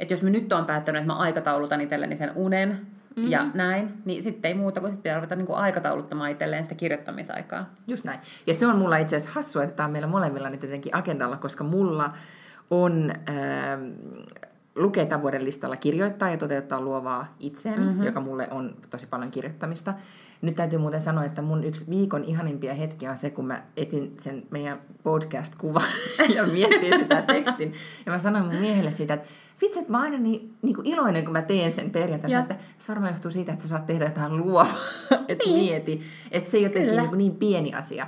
Speaker 1: että jos mä nyt on päättänyt, että mä aikataulutan itselleni sen unen, mm-hmm. ja näin, niin sitten ei muuta kuin sitten pitää ruveta niin kuin aikatauluttamaan itselleen sitä kirjoittamisaikaa.
Speaker 2: Just näin. Ja se on mulla itse asiassa hassua, että tämä on meillä molemmilla nyt jotenkin agendalla, koska mulla on... Äh, lukee tämän vuoden listalla kirjoittaa ja toteuttaa luovaa itseäni, mm-hmm. joka mulle on tosi paljon kirjoittamista. Nyt täytyy muuten sanoa, että mun yksi viikon ihanimpia hetkiä on se, kun mä etin sen meidän podcast-kuvan ja mietin sitä tekstin. Ja mä sanoin mun miehelle siitä, että vitsi, että mä aina niin, niin kuin iloinen, kun mä teen sen perjantaina. Että se varmaan johtuu siitä, että sä saat tehdä jotain luovaa. että niin. mieti. Että se ei jotenkin niin, niin pieni asia.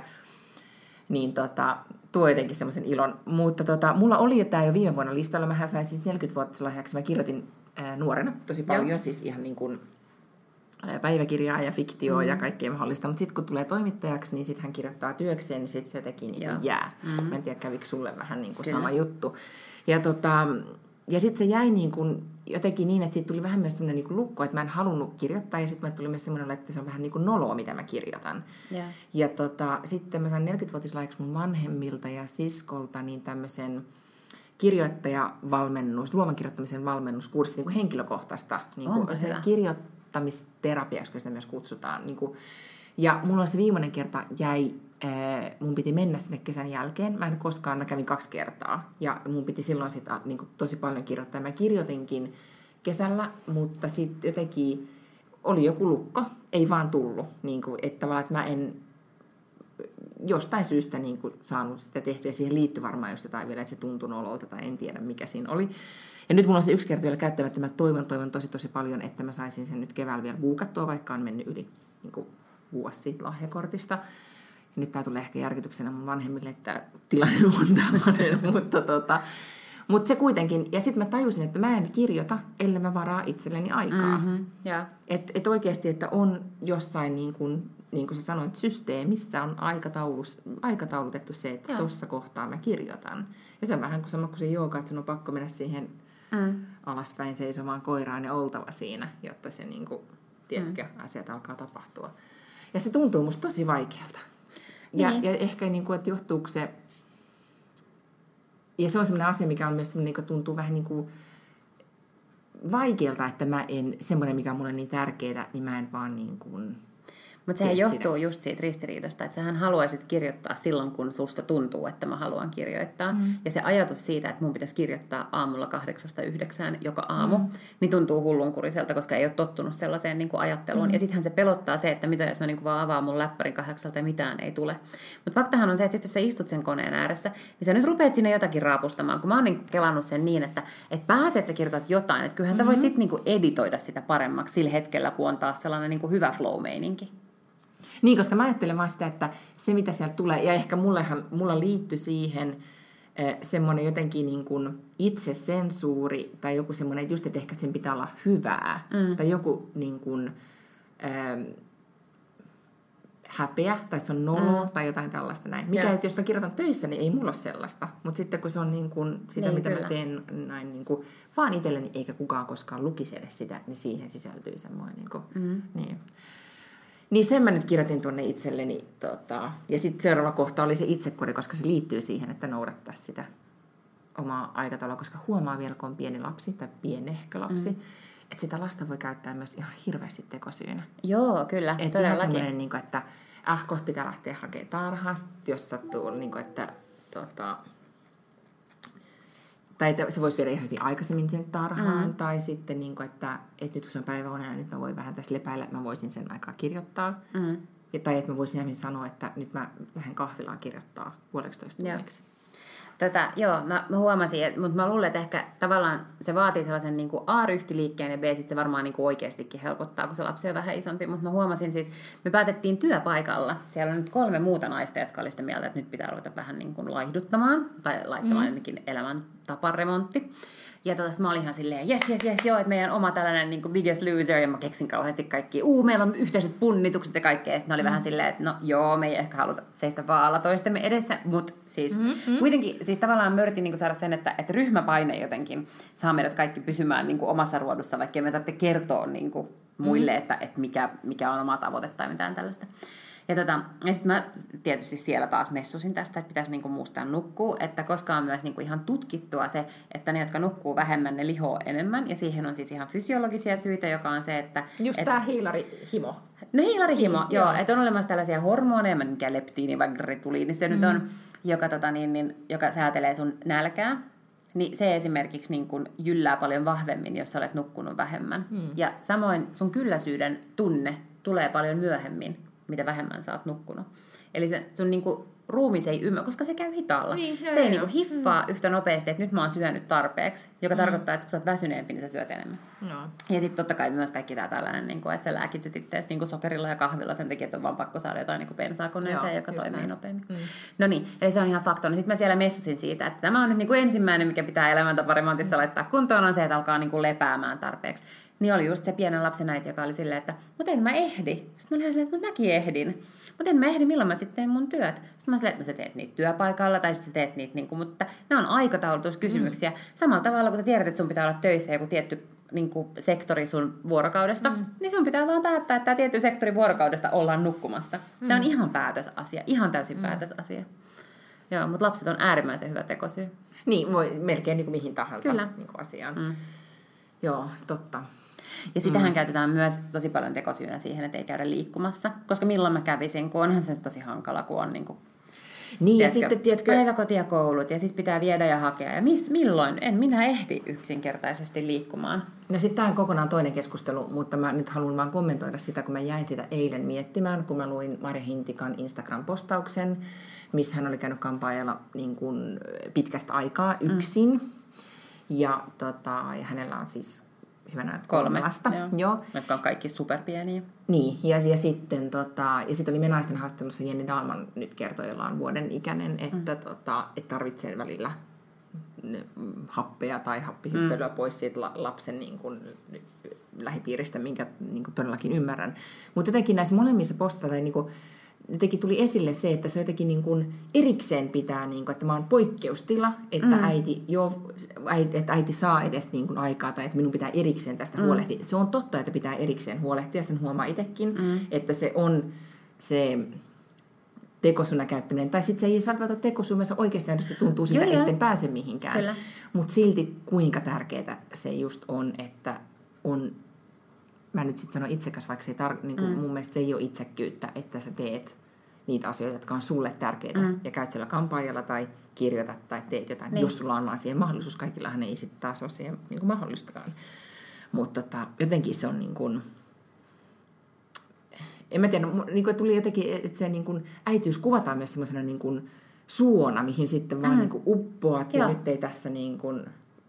Speaker 2: Niin tota, tuo jotenkin semmoisen ilon. Mutta tota, mulla oli jo tämä jo viime vuonna listalla. Mä sain siis 40-vuotislahjaksi. Mä kirjoitin ää, nuorena tosi paljon, Joo. siis ihan niin kuin päiväkirjaa ja fiktioa mm. ja kaikkea mahdollista. Mutta sitten kun tulee toimittajaksi, niin sitten hän kirjoittaa työkseen, niin sitten se jotenkin niin jää. Mm. Mä en tiedä, kävikö sulle vähän niin kuin sama juttu. Ja, tota, ja sitten se jäi niin kuin jotenkin niin, että siitä tuli vähän myös semmoinen niin lukko, että mä en halunnut kirjoittaa. Ja sitten tuli myös semmoinen, että se on vähän niin kuin noloa, mitä mä kirjoitan. Yeah. Ja tota, sitten mä sain 40-vuotislahjaksi mun vanhemmilta ja siskolta niin tämmöisen kirjoittajavalmennus, luovan kirjoittamisen valmennuskurssi niin kuin henkilökohtaista. Niin kuin se kirjoittamisterapiaksi, kun sitä myös kutsutaan. Niin kuin, ja mulla se viimeinen kerta jäi, mun piti mennä sinne kesän jälkeen. Mä en koskaan, mä kävin kaksi kertaa. Ja mun piti silloin sitä niin kuin, tosi paljon kirjoittaa. Mä kirjoitinkin kesällä, mutta sitten jotenkin oli joku lukko, ei vaan tullut. Niin kuin, että tavallaan, että mä en jostain syystä niin kuin, saanut sitä tehtyä. Siihen liittyy varmaan just jotain vielä, että se tuntui nololta tai en tiedä mikä siinä oli. Ja nyt mulla on se yksi kerta vielä käyttämättä. Mä toivon, toivon tosi tosi paljon, että mä saisin sen nyt keväällä vielä buukattua, vaikka on mennyt yli niin kuin vuosi siitä lahjakortista. Nyt tämä tulee ehkä järkytyksenä mun vanhemmille, että tilanne on tällainen, mutta tota, mutta se kuitenkin, ja sitten mä tajusin, että mä en kirjoita, ellei mä varaa itselleni aikaa. Mm-hmm, yeah. Että et oikeasti, että on jossain, niin kuin, niin kuin sä sanoit, systeemissä on aikataulus, aikataulutettu se, että tuossa kohtaa mä kirjoitan. Ja se on vähän kuin sama kuin se jooga, että sun on pakko mennä siihen mm. alaspäin seisomaan koiraan ja oltava siinä, jotta se niin kuin, tiedätkö, mm. asiat alkaa tapahtua. Ja se tuntuu musta tosi vaikealta. Ja, niin. ja ehkä, niin kuin, että johtuuko se... Ja se on sellainen asia, mikä on myös niin kuin, tuntuu vähän niin kuin vaikealta, että mä en, semmoinen, mikä on mulle niin tärkeää, niin mä en vaan niin kuin
Speaker 1: mutta sehän johtuu sitä. just siitä ristiriidasta, että sähän haluaisit kirjoittaa silloin, kun susta tuntuu, että mä haluan kirjoittaa. Mm. Ja se ajatus siitä, että mun pitäisi kirjoittaa aamulla kahdeksasta yhdeksään joka aamu, mm. niin tuntuu hullunkuriselta, koska ei ole tottunut sellaiseen niin kuin ajatteluun. Mm. Ja sittenhän se pelottaa se, että mitä jos mä niin kuin vaan avaan mun läppärin kahdeksalta ja mitään ei tule. Mutta faktahan on se, että sit jos sä istut sen koneen ääressä, niin sä nyt rupeat sinne jotakin raapustamaan. Kun mä oon niin kelannut sen niin, että, että pääset sä kirjoitat jotain, että kyllähän mm-hmm. sä voit sitten niin editoida sitä paremmaksi sillä hetkellä, kun on taas sellainen niin kuin hyvä flow-meininki.
Speaker 2: Niin, koska mä ajattelen vaan sitä, että se mitä sieltä tulee, ja ehkä mullehan, mulla liittyy siihen semmoinen jotenkin niin kuin itsesensuuri tai joku semmoinen, että just, että ehkä sen pitää olla hyvää. Mm. Tai joku niin kuin, ähm, häpeä tai se on nolo mm. tai jotain tällaista näin. Mikä, että jos mä kirjoitan töissä, niin ei mulla ole sellaista. Mutta sitten kun se on niin kuin sitä, niin, mitä kyllä. mä teen näin niin kuin, vaan itselleni, eikä kukaan koskaan lukisi edes sitä, niin siihen sisältyy semmoinen. Niin kuin, mm. niin. Niin sen mä nyt kirjoitin tuonne itselleni. Tota, ja sitten seuraava kohta oli se itsekuri, koska se liittyy siihen, että noudattaa sitä omaa aikataulua, koska huomaa vielä, kun on pieni lapsi tai pienehkö lapsi, mm. että sitä lasta voi käyttää myös ihan hirveästi tekosyynä.
Speaker 1: Joo, kyllä,
Speaker 2: Et todellakin. Niin kuin, että äh, kohta pitää lähteä hakemaan tarhasta, jos sattuu, niin kuin, että tota, tai että se voisi viedä ihan hyvin aikaisemmin sinne tarhaan, mm. tai sitten, niin kuin, että, että nyt kun se on päiväunena, nyt mä voin vähän tässä lepäillä, että mä voisin sen aikaa kirjoittaa. Mm. Ja, tai että mä voisin sanoa, että nyt mä lähden kahvilaan kirjoittaa puoleksi toista tunniksi.
Speaker 1: Tätä, joo, mä, mä huomasin, että, mutta mä luulen, että ehkä tavallaan se vaatii sellaisen niin kuin A-ryhtiliikkeen ja B sitten se varmaan niin kuin oikeastikin helpottaa, kun se lapsi on vähän isompi. Mutta mä huomasin siis, me päätettiin työpaikalla. Siellä on nyt kolme muuta naista, jotka oli sitä mieltä, että nyt pitää ruveta vähän niin kuin laihduttamaan tai laittamaan mm. jotenkin elämäntaparemontti. Ja tota, mä olin ihan silleen, yes, yes, yes, joo, että meidän oma tällainen niin kuin biggest loser, ja mä keksin kauheasti kaikki, uu, meillä on yhteiset punnitukset ja kaikkea. Ja sitten oli mm. vähän silleen, että no joo, me ei ehkä haluta seistä vaalla toistemme edessä, mutta siis mm-hmm. kuitenkin, siis tavallaan mä yritin niin kuin saada sen, että, että ryhmäpaine jotenkin saa meidät kaikki pysymään niin kuin omassa ruodussa, vaikka me tarvitse kertoa niin kuin muille, mm. että, että mikä, mikä on oma tavoite tai mitään tällaista. Ja, tota, ja sitten mä tietysti siellä taas messusin tästä, että pitäisi niinku muistaa nukkua, että koska on myös niinku ihan tutkittua se, että ne, jotka nukkuu vähemmän, ne lihoo enemmän. Ja siihen on siis ihan fysiologisia syitä, joka on se, että...
Speaker 2: Just
Speaker 1: et,
Speaker 2: tämä hiilarihimo.
Speaker 1: No hiilarihimo, niin, joo. joo. Että on olemassa tällaisia hormoneja, mikä leptiini vai grituliini se mm. nyt on, joka, tota, niin, niin, joka säätelee sun nälkää niin se esimerkiksi niin kun jyllää paljon vahvemmin, jos sä olet nukkunut vähemmän. Mm. Ja samoin sun kylläisyyden tunne tulee paljon myöhemmin, mitä vähemmän sä oot nukkunut. Eli se, sun niin kuin, ruumis ei ymmärrä, koska se käy hitaalla. Niin, se ei niin kuin, hiffaa mm. yhtä nopeasti, että nyt mä oon syönyt tarpeeksi, joka mm. tarkoittaa, että kun sä oot väsyneempi, niin sä syöt enemmän. No. Ja sitten totta kai myös kaikki tämä tällainen, niin kuin, että sä lääkitset itseäsi niin sokerilla ja kahvilla sen takia, että on vaan pakko saada jotain niin bensaa koneeseen, joka toimii näin. nopeammin. Mm. No niin, eli se on ihan fakto. No sitten mä siellä messusin siitä, että tämä on nyt niin kuin ensimmäinen, mikä pitää elämäntaparemontissa mm. laittaa kuntoon, on se, että alkaa niin kuin lepäämään tarpeeksi. Niin oli just se pienen lapsen äiti, joka oli silleen, että mutta en mä ehdi. Sitten mä olin silleen, että mäkin ehdin. Mutta en mä ehdi, milloin mä sitten teen mun työt. Sitten mä silleen, että no sä teet niitä työpaikalla tai sitten teet niitä, niin kuin, mutta nämä on aikataulutuskysymyksiä. Mm. Samalla tavalla, kun sä tiedät, että sun pitää olla töissä joku tietty niin kuin sektori sun vuorokaudesta, mm. niin sun pitää vaan päättää, että tämä tietty sektori vuorokaudesta ollaan nukkumassa. Mm. Se on ihan päätösasia, ihan täysin mm. päätösasia. Joo, mutta lapset on äärimmäisen hyvä tekosyy.
Speaker 2: Niin, voi melkein niin kuin mihin tahansa Kyllä. Niin kuin asiaan. Mm. Joo, totta.
Speaker 1: Ja sitähän mm. käytetään myös tosi paljon tekosyynä siihen, että ei käydä liikkumassa. Koska milloin mä kävisin, kun onhan se tosi hankala, kun on niin kuin
Speaker 2: niin, tiedätkö, ja sitten tiedätkö...
Speaker 1: Päiväkoti ja koulut, ja sitten pitää viedä ja hakea. Ja miss, milloin? En minä ehdi yksinkertaisesti liikkumaan.
Speaker 2: No sitten tämä on kokonaan toinen keskustelu, mutta mä nyt haluan vaan kommentoida sitä, kun mä jäin sitä eilen miettimään, kun mä luin Marja Hintikan Instagram-postauksen, missä hän oli käynyt kampaajalla niin kuin pitkästä aikaa mm. yksin. Mm. Ja, tota, ja hänellä on siis hyvänä kolme lasta. Joo.
Speaker 1: Joo. Jotka on kaikki superpieniä.
Speaker 2: Niin, ja, ja sitten tota, ja sit oli me naisten haastattelussa Jenni Dalman nyt kertoi, jolla on vuoden ikäinen, että, mm. tota, että tarvitsee välillä happeja tai happihyppelyä mm. pois siitä lapsen niin kuin, lähipiiristä, minkä niin kuin todellakin ymmärrän. Mutta jotenkin näissä molemmissa postata niin kuin, jotenkin tuli esille se, että se jotenkin niin kuin erikseen pitää, niin kuin, että mä oon poikkeustila, että, mm. äiti, jo, äiti, että äiti saa edes niin kuin aikaa tai että minun pitää erikseen tästä mm. huolehtia. Se on totta, että pitää erikseen huolehtia, sen huomaa itsekin, mm. että se on se tekosuna käyttäminen. Tai sitten se ei edes välttämättä tekosyynä, oikeasti tuntuu siltä, että en pääse mihinkään. Mutta silti kuinka tärkeää se just on, että on mä nyt sitten sanon itsekäs, vaikka se ei tar- niin kuin mm. mun mielestä se ei ole itsekkyyttä, että sä teet niitä asioita, jotka on sulle tärkeitä mm. ja käyt siellä kampaajalla tai kirjoitat tai teet jotain, niin. jos sulla on vaan siihen mahdollisuus. Kaikillahan ei sitten taas ole siihen niin kuin mahdollistakaan. Mutta tota, jotenkin se on niin kuin, en mä tiedä, niin kuin tuli jotenkin, että se niin kuin, äitiys kuvataan myös semmoisena niin kuin suona, mihin sitten vaan mm. niin kuin uppoat Joo. ja nyt ei tässä niin kuin,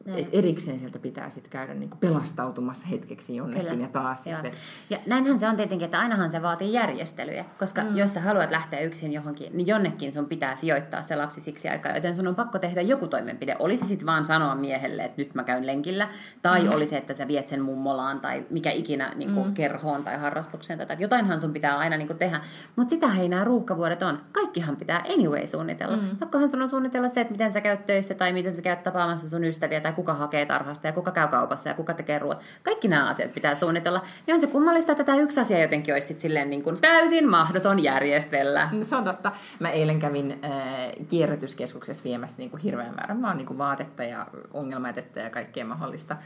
Speaker 2: et erikseen sieltä pitää sitten käydä niinku pelastautumassa hetkeksi jonnekin Kyllä. ja taas Joo. sitten.
Speaker 1: Ja näinhän se on tietenkin, että ainahan se vaatii järjestelyjä, koska mm. jos sä haluat lähteä yksin johonkin, niin jonnekin sun pitää sijoittaa se lapsi siksi aikaa, joten sun on pakko tehdä joku toimenpide. Olisi sitten vaan sanoa miehelle, että nyt mä käyn lenkillä, tai mm. olisi, että sä viet sen mummolaan, tai mikä ikinä niin kuin mm. kerhoon tai harrastukseen, tai jotainhan sun pitää aina niin kuin tehdä. Mutta sitä ei nämä ruuhkavuodet on. Kaikkihan pitää anyway suunnitella. Mm. Pakkohan sun on suunnitella se, että miten sä käyt töissä, tai miten sä käyt tapaamassa sun ystäviä, tai kuka hakee tarhasta ja kuka käy kaupassa ja kuka tekee ruoat. Kaikki nämä asiat pitää suunnitella. Niin on se kummallista, että tämä yksi asia jotenkin olisi silleen niin kuin täysin mahdoton järjestellä.
Speaker 2: No, se on totta. Mä eilen kävin äh, kierrätyskeskuksessa viemässä niin kuin hirveän määrän vaan niin kuin vaatetta ja ongelmaetetta ja kaikkea mahdollista.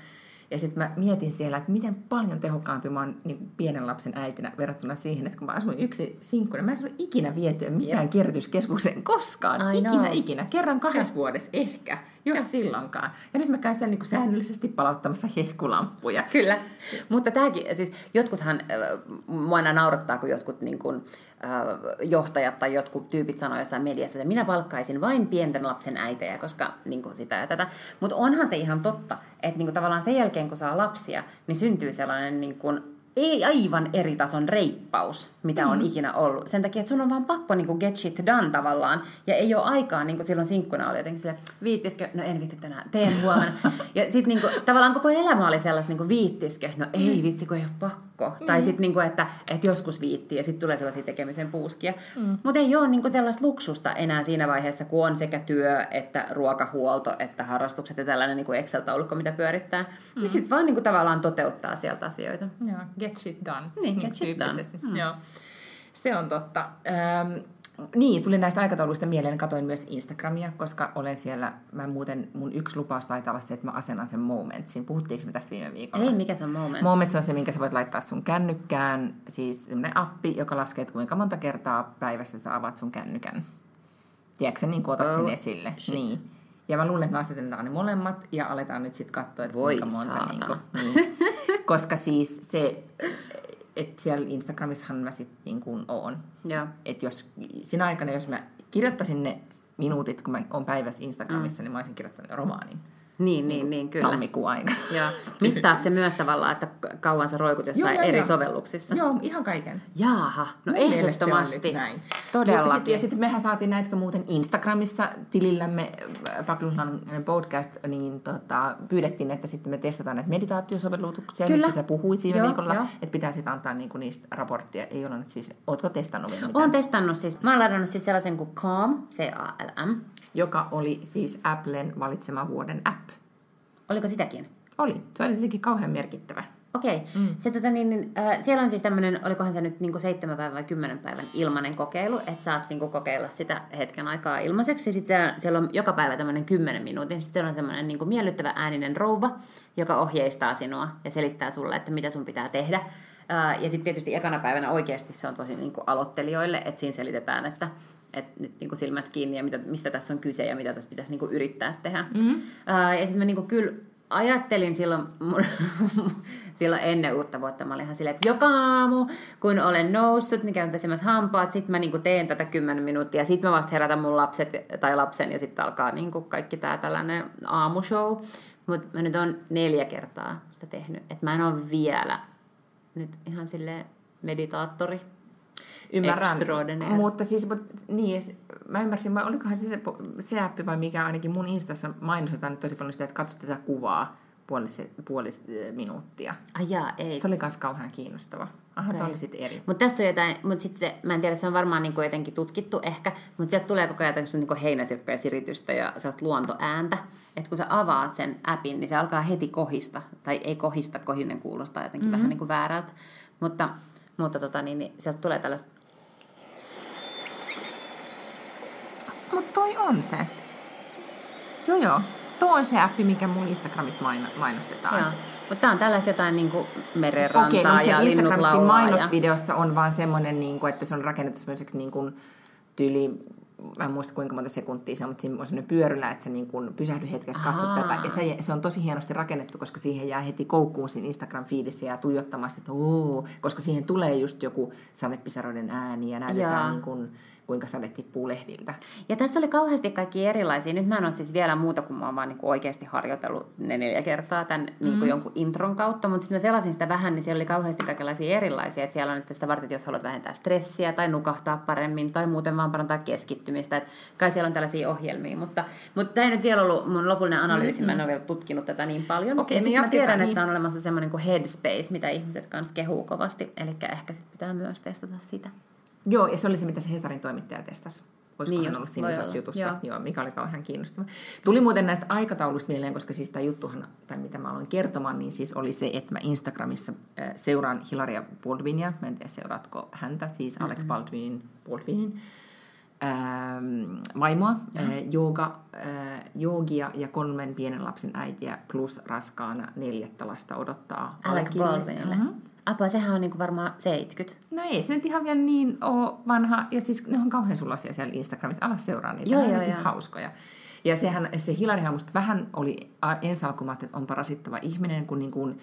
Speaker 2: Ja sitten mä mietin siellä, että miten paljon tehokkaampi mä oon niin pienen lapsen äitinä verrattuna siihen, että kun mä asuin yksi sinkkuna, mä en saanut ikinä vietyä mitään kierrätyskeskukseen koskaan. I ikinä, know. ikinä. Kerran kahdessa vuodessa ehkä jos ja. silloinkaan. Ja nyt mä käyn siellä niin säännöllisesti palauttamassa hehkulamppuja.
Speaker 1: Kyllä, mutta tämäkin, siis jotkuthan, mua aina naurattaa, kun jotkut niin kuin, johtajat tai jotkut tyypit sanoo jossain mediassa, että minä palkkaisin vain pienten lapsen äitejä, koska niin kuin sitä ja tätä. Mutta onhan se ihan totta, että niin kuin tavallaan sen jälkeen, kun saa lapsia, niin syntyy sellainen niin kuin ei aivan eri tason reippaus, mitä mm. on ikinä ollut. Sen takia, että sun on vaan pakko niin kuin get shit done tavallaan. Ja ei ole aikaa, niin kuin silloin sinkkuna oli jotenkin sille, viittiskö? No en viitti tänään, teen huomenna. ja sitten niin tavallaan koko elämä oli sellaista niin kuin viittiskö? No ei mm. vitsi, kun ei ole pakko. Mm. Tai sitten, niin kuin, että, että joskus viitti ja sitten tulee sellaisia tekemisen puuskia. Mm. Mutta ei ole niin kuin sellaista luksusta enää siinä vaiheessa, kun on sekä työ, että ruokahuolto, että harrastukset ja tällainen niin kuin Excel-taulukko, mitä pyörittää. Niin mm. Niin sitten vaan niin kuin, tavallaan toteuttaa sieltä asioita.
Speaker 2: Joo, get shit done.
Speaker 1: Niin, get shit done.
Speaker 2: Mm. Joo. Se on totta. Ähm, niin, tuli näistä aikatauluista mieleen, katoin myös Instagramia, koska olen siellä, mä muuten, mun yksi lupaus taitaa olla se, että mä asennan sen Momentsin. Puhuttiinko me tästä viime viikolla?
Speaker 1: Ei, mikä se on Moments?
Speaker 2: Moments on se, minkä sä voit laittaa sun kännykkään, siis semmoinen appi, joka laskee, että kuinka monta kertaa päivässä sä avaat sun kännykän. Tiedätkö niin kuin otat oh, sen esille? Shit. Niin. Ja mä luulen, että me asetetaan ne molemmat ja aletaan nyt sitten katsoa, että
Speaker 1: Voi
Speaker 2: kuinka monta.
Speaker 1: saatana.
Speaker 2: Niin kuin, niin. Koska siis se, että siellä Instagramissahan mä sitten niin kuin oon. Että jos sinä aikana, jos mä kirjoittaisin ne minuutit, kun mä oon päivässä Instagramissa, mm. niin mä olisin kirjoittanut romaanin
Speaker 1: Niin, niin, niin, kyllä.
Speaker 2: tammikuun aikana.
Speaker 1: Joo. Mittaako se myös tavallaan, että kauan sä roikut jossain
Speaker 2: Joo, joo,
Speaker 1: eri
Speaker 2: joo.
Speaker 1: sovelluksissa?
Speaker 2: Joo, ihan kaiken.
Speaker 1: Jaaha, no
Speaker 2: Mun
Speaker 1: ehdottomasti.
Speaker 2: näin.
Speaker 1: Todellakin.
Speaker 2: sit, ja sitten mehän saatiin näitkö muuten Instagramissa tilillämme äh, Paklunhan podcast, niin tota, pyydettiin, että sitten me testataan näitä meditaatiosovelluksia,
Speaker 1: Kyllä.
Speaker 2: mistä sä puhuit viime
Speaker 1: Joo,
Speaker 2: viikolla,
Speaker 1: joo.
Speaker 2: että pitää sitten antaa niinku niistä raporttia. Ei ole nyt siis, ootko testannut vielä mitään?
Speaker 1: Olen testannut siis, mä oon ladannut siis sellaisen kuin Calm, C-A-L-M.
Speaker 2: Joka oli siis Applen valitsema vuoden app.
Speaker 1: Oliko sitäkin?
Speaker 2: Oli. Se oli tietenkin kauhean merkittävä.
Speaker 1: Okei. Mm. Se, tota, niin, niin, äh, siellä on siis tämmöinen, olikohan se nyt niin seitsemän päivän vai kymmenen päivän ilmainen kokeilu, että saat niin kokeilla sitä hetken aikaa ilmaiseksi. Sitten siellä, siellä on joka päivä tämmöinen kymmenen minuutin. Sitten siellä on semmoinen niin miellyttävä ääninen rouva, joka ohjeistaa sinua ja selittää sulle, että mitä sun pitää tehdä. Äh, ja sitten tietysti ekana päivänä oikeasti se on tosi niin kuin aloittelijoille, että siinä selitetään, että että nyt niin kuin silmät kiinni ja mitä, mistä tässä on kyse ja mitä tässä pitäisi niin kuin yrittää tehdä. Mm-hmm. Uh, ja sitten mä niin kuin kyllä ajattelin silloin, mun, silloin ennen uutta vuotta, mä olin ihan silleen, että joka aamu, kun olen noussut, niin käyn pesemässä hampaat, sitten mä niin kuin teen tätä 10 minuuttia, sitten mä vasta herätän mun lapset tai lapsen ja sitten alkaa niin kuin kaikki tämä tällainen aamushow. Mutta mä nyt on neljä kertaa sitä tehnyt, että mä en ole vielä nyt ihan silleen meditaattori.
Speaker 2: Ymmärrän,
Speaker 1: Extraordinaire.
Speaker 2: mutta siis, mut, niin, mä ymmärsin, vai olikohan se, se appi vai mikä ainakin mun Instassa mainostetaan nyt tosi paljon sitä, että katso tätä kuvaa puolis, puolis eh, minuuttia.
Speaker 1: Ai jaa, ei.
Speaker 2: Se oli myös kauhean kiinnostava. Aha, okay. oli sitten eri.
Speaker 1: Mutta tässä on jotain, mutta sitten se, mä en tiedä, se on varmaan niinku jotenkin tutkittu ehkä, mutta sieltä tulee koko ajan niinku heinäsirkkoja ja siritystä ja sellaista luontoääntä. Että kun sä avaat sen appin, niin se alkaa heti kohista. Tai ei kohista, kohinen kuulostaa jotenkin mm-hmm. vähän niin kuin väärältä. Mutta, mutta tota, niin, niin sieltä tulee tällaista,
Speaker 2: Mutta toi on se. Joo joo. Tuo on se appi, mikä mun Instagramissa maino- mainostetaan.
Speaker 1: joo. Mutta tää on tällaista jotain niinku merenrantaa
Speaker 2: Okei, no
Speaker 1: ja linnut laulaa. Ja...
Speaker 2: mainosvideossa on vaan semmoinen, niin kuin, että se on rakennettu semmoiseksi niin kuin, tyyli, mä en muista kuinka monta sekuntia se on, mutta siinä on semmoinen pyörylä, että sä niin kuin pysähdy hetkeksi, katsot tätä. Ja se, se, on tosi hienosti rakennettu, koska siihen jää heti koukkuun siinä Instagram-fiidissä ja tuijottamassa, että oo, koska siihen tulee just joku sadepisaroiden ääni ja näytetään niin kuin, kuinka sade tippuu lehdiltä.
Speaker 1: Ja tässä oli kauheasti kaikki erilaisia. Nyt mä en ole siis vielä muuta kuin mä oon vaan niinku oikeasti harjoitellut ne neljä kertaa tämän mm. niinku jonkun intron kautta, mutta sitten mä selasin sitä vähän, niin siellä oli kauheasti kaikenlaisia erilaisia. Et siellä on nyt sitä varten, että jos haluat vähentää stressiä tai nukahtaa paremmin tai muuten vaan parantaa keskittymistä. Et kai siellä on tällaisia ohjelmia, mutta, mutta tämä ei nyt vielä ollut mun lopullinen analyysi, mm-hmm. mä en ole vielä tutkinut tätä niin paljon.
Speaker 2: Okei,
Speaker 1: ja
Speaker 2: niin
Speaker 1: mä tiedän,
Speaker 2: jatketaan,
Speaker 1: että
Speaker 2: niin.
Speaker 1: on olemassa semmoinen kuin Headspace, mitä ihmiset kanssa kehuu kovasti, eli ehkä sit pitää myös testata sitä.
Speaker 2: Joo, ja se oli se, mitä se Hesarin toimittaja testasi. Olisiko
Speaker 1: Niin just,
Speaker 2: ollut siinä isossa
Speaker 1: olla.
Speaker 2: jutussa,
Speaker 1: Joo.
Speaker 2: Joo. Mikä oli kauhean kiinnostava. Tuli muuten näistä aikatauluista mieleen, koska siis tämä juttuhan, tai mitä mä aloin kertomaan, niin siis oli se, että mä Instagramissa äh, seuraan Hilaria Baldwinia, mä en tiedä seuraatko häntä, siis Alec Baldwinin, Baldwinin ähm, vaimoa, äh, jooga, äh, joogia ja kolmen pienen lapsen äitiä plus raskaana neljättä lasta odottaa
Speaker 1: Alec. Baldwinille.
Speaker 2: Mhm.
Speaker 1: Mm-hmm. Apua, sehän on niinku varmaan 70.
Speaker 2: No ei se nyt ihan vielä niin ole vanha. Ja siis ne on kauhean sulosia siellä Instagramissa. Alas seuraa niitä.
Speaker 1: Joo,
Speaker 2: on
Speaker 1: joo, joo.
Speaker 2: hauskoja. Ja sehän, se Hilarihan musta vähän oli ensi alkuun, että onpa rasittava ihminen, kun niin kuin,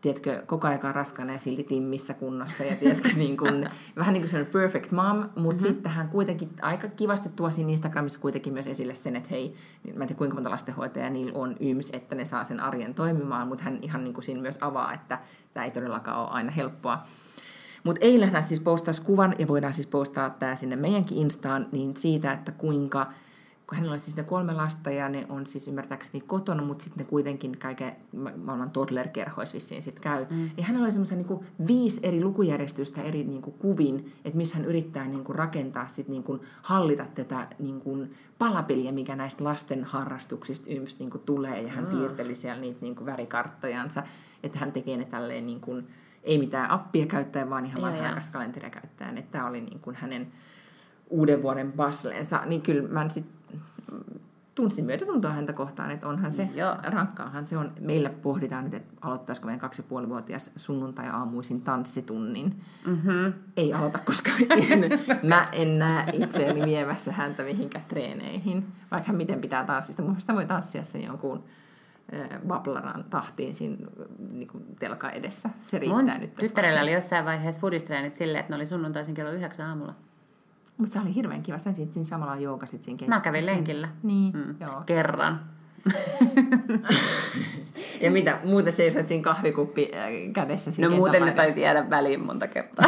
Speaker 2: tiedätkö, koko ajan raskana ja silti timmissä kunnossa. Ja tiedätkö, niin kuin, vähän niin kuin sellainen perfect mom, mutta mm-hmm. sitten hän kuitenkin aika kivasti tuo siinä Instagramissa kuitenkin myös esille sen, että hei, niin mä en tiedä kuinka monta lastenhoitajaa niillä on yms, että ne saa sen arjen toimimaan, mutta hän ihan niin kuin siinä myös avaa, että tämä ei todellakaan ole aina helppoa. Mutta eilen hän siis postasi kuvan, ja voidaan siis postaa tämä sinne meidänkin Instaan, niin siitä, että kuinka, kun hänellä on siis ne kolme lasta, ja ne on siis ymmärtääkseni kotona, mutta sitten ne kuitenkin kaiken ma- maailman toddler-kerhoissa vissiin sitten käy. Mm. Ja hänellä oli semmoisen niin viisi eri lukujärjestystä eri niin kuin kuvin, että missä hän yrittää niin kuin rakentaa, sit niin kuin hallita tätä niin kuin palapeliä, mikä näistä lasten harrastuksista yms niin kuin tulee, ja hän
Speaker 1: Ah.
Speaker 2: piirteli siellä niitä niin kuin värikarttojansa, että hän tekee ne tälleen niin kuin, ei mitään appia käyttäen, vaan ihan vanhaa kalenteria käyttäen. Että tämä oli niin kuin hänen uuden vuoden basleensa. Niin kyllä mä sit tunsin myötätuntoa häntä kohtaan, että onhan se,
Speaker 1: Joo.
Speaker 2: rankkaahan se on. Meillä pohditaan nyt, että aloittaisiko meidän kaksi ja puoli vuotias sunnuntai-aamuisin tanssitunnin.
Speaker 1: Mm-hmm.
Speaker 2: Ei aloita, koska en, mä en näe itseäni viemässä häntä mihinkään treeneihin. Vaikka miten pitää tanssista. Mun mielestä voi tanssia sen jonkun äh, bablaran tahtiin siinä niin kuin telka edessä. Se riittää
Speaker 1: Mun
Speaker 2: nyt
Speaker 1: tyttärellä oli jossain vaiheessa foodistreenit silleen, että ne oli sunnuntaisin kello yhdeksän aamulla.
Speaker 2: Mutta se oli hirveän kiva. Sä sit siinä samalla joogasit siinä
Speaker 1: Mä kävin lenkillä.
Speaker 2: Niin,
Speaker 1: Mm.
Speaker 2: joo.
Speaker 1: Kerran.
Speaker 2: Ja mitä, muuten seisoit siinä kahvikuppi äh, kädessä siinä
Speaker 1: No muuten ne taisi jäädä väliin monta kertaa.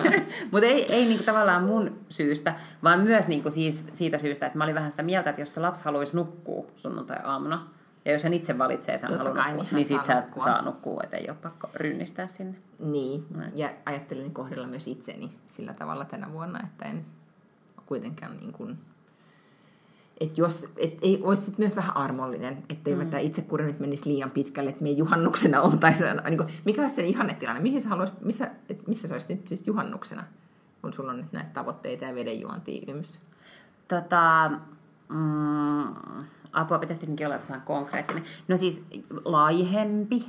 Speaker 1: Mutta ei, ei niinku tavallaan mun syystä, vaan myös niinku siis, siitä syystä, että mä olin vähän sitä mieltä, että jos se lapsi haluaisi nukkua sunnuntai-aamuna, ja jos hän itse valitsee, että hän
Speaker 2: Totta
Speaker 1: haluaa
Speaker 2: kai,
Speaker 1: nukkua,
Speaker 2: niin
Speaker 1: niin sit
Speaker 2: saa
Speaker 1: sä
Speaker 2: nukkua.
Speaker 1: saa nukkua, että ei ole pakko rynnistää sinne.
Speaker 2: Niin, ja ajattelin kohdella myös itseni sillä tavalla tänä vuonna, että en kuitenkaan niin kuin, että jos, et ei olisi sit myös vähän armollinen, ettei mm. tämä itsekuri nyt menisi liian pitkälle, että me juhannuksena oltaisi, niin kuin, mikä olisi sen ihannetilanne, mihin sä haluaisit, missä, et missä sä olisit nyt siis juhannuksena, kun sulla on nyt näitä tavoitteita ja vedenjuontia yms.
Speaker 1: Tota, mm, apua pitäisi tietenkin olla joku konkreettinen. No siis laihempi.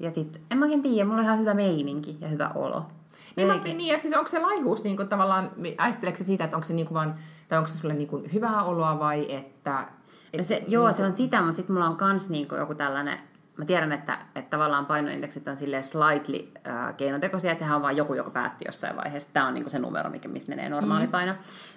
Speaker 1: Ja sitten, en mä oikein tiedä, mulla on ihan hyvä meininki ja hyvä olo.
Speaker 2: Niin, mä, niin ja siis onko se laihuus niin kuin, tavallaan, ajatteleeko se siitä, että onko se niin kuin vaan, tai onko se sulle niin kuin hyvää oloa vai että...
Speaker 1: No se, joo, se on sitä, mutta sitten mulla on kans niinku joku tällainen, mä tiedän, että, että tavallaan painoindeksit on silleen slightly äh, keinotekoisia, että sehän on vaan joku, joka päätti jossain vaiheessa, tämä on niinku se numero, mikä, mistä menee normaali paino.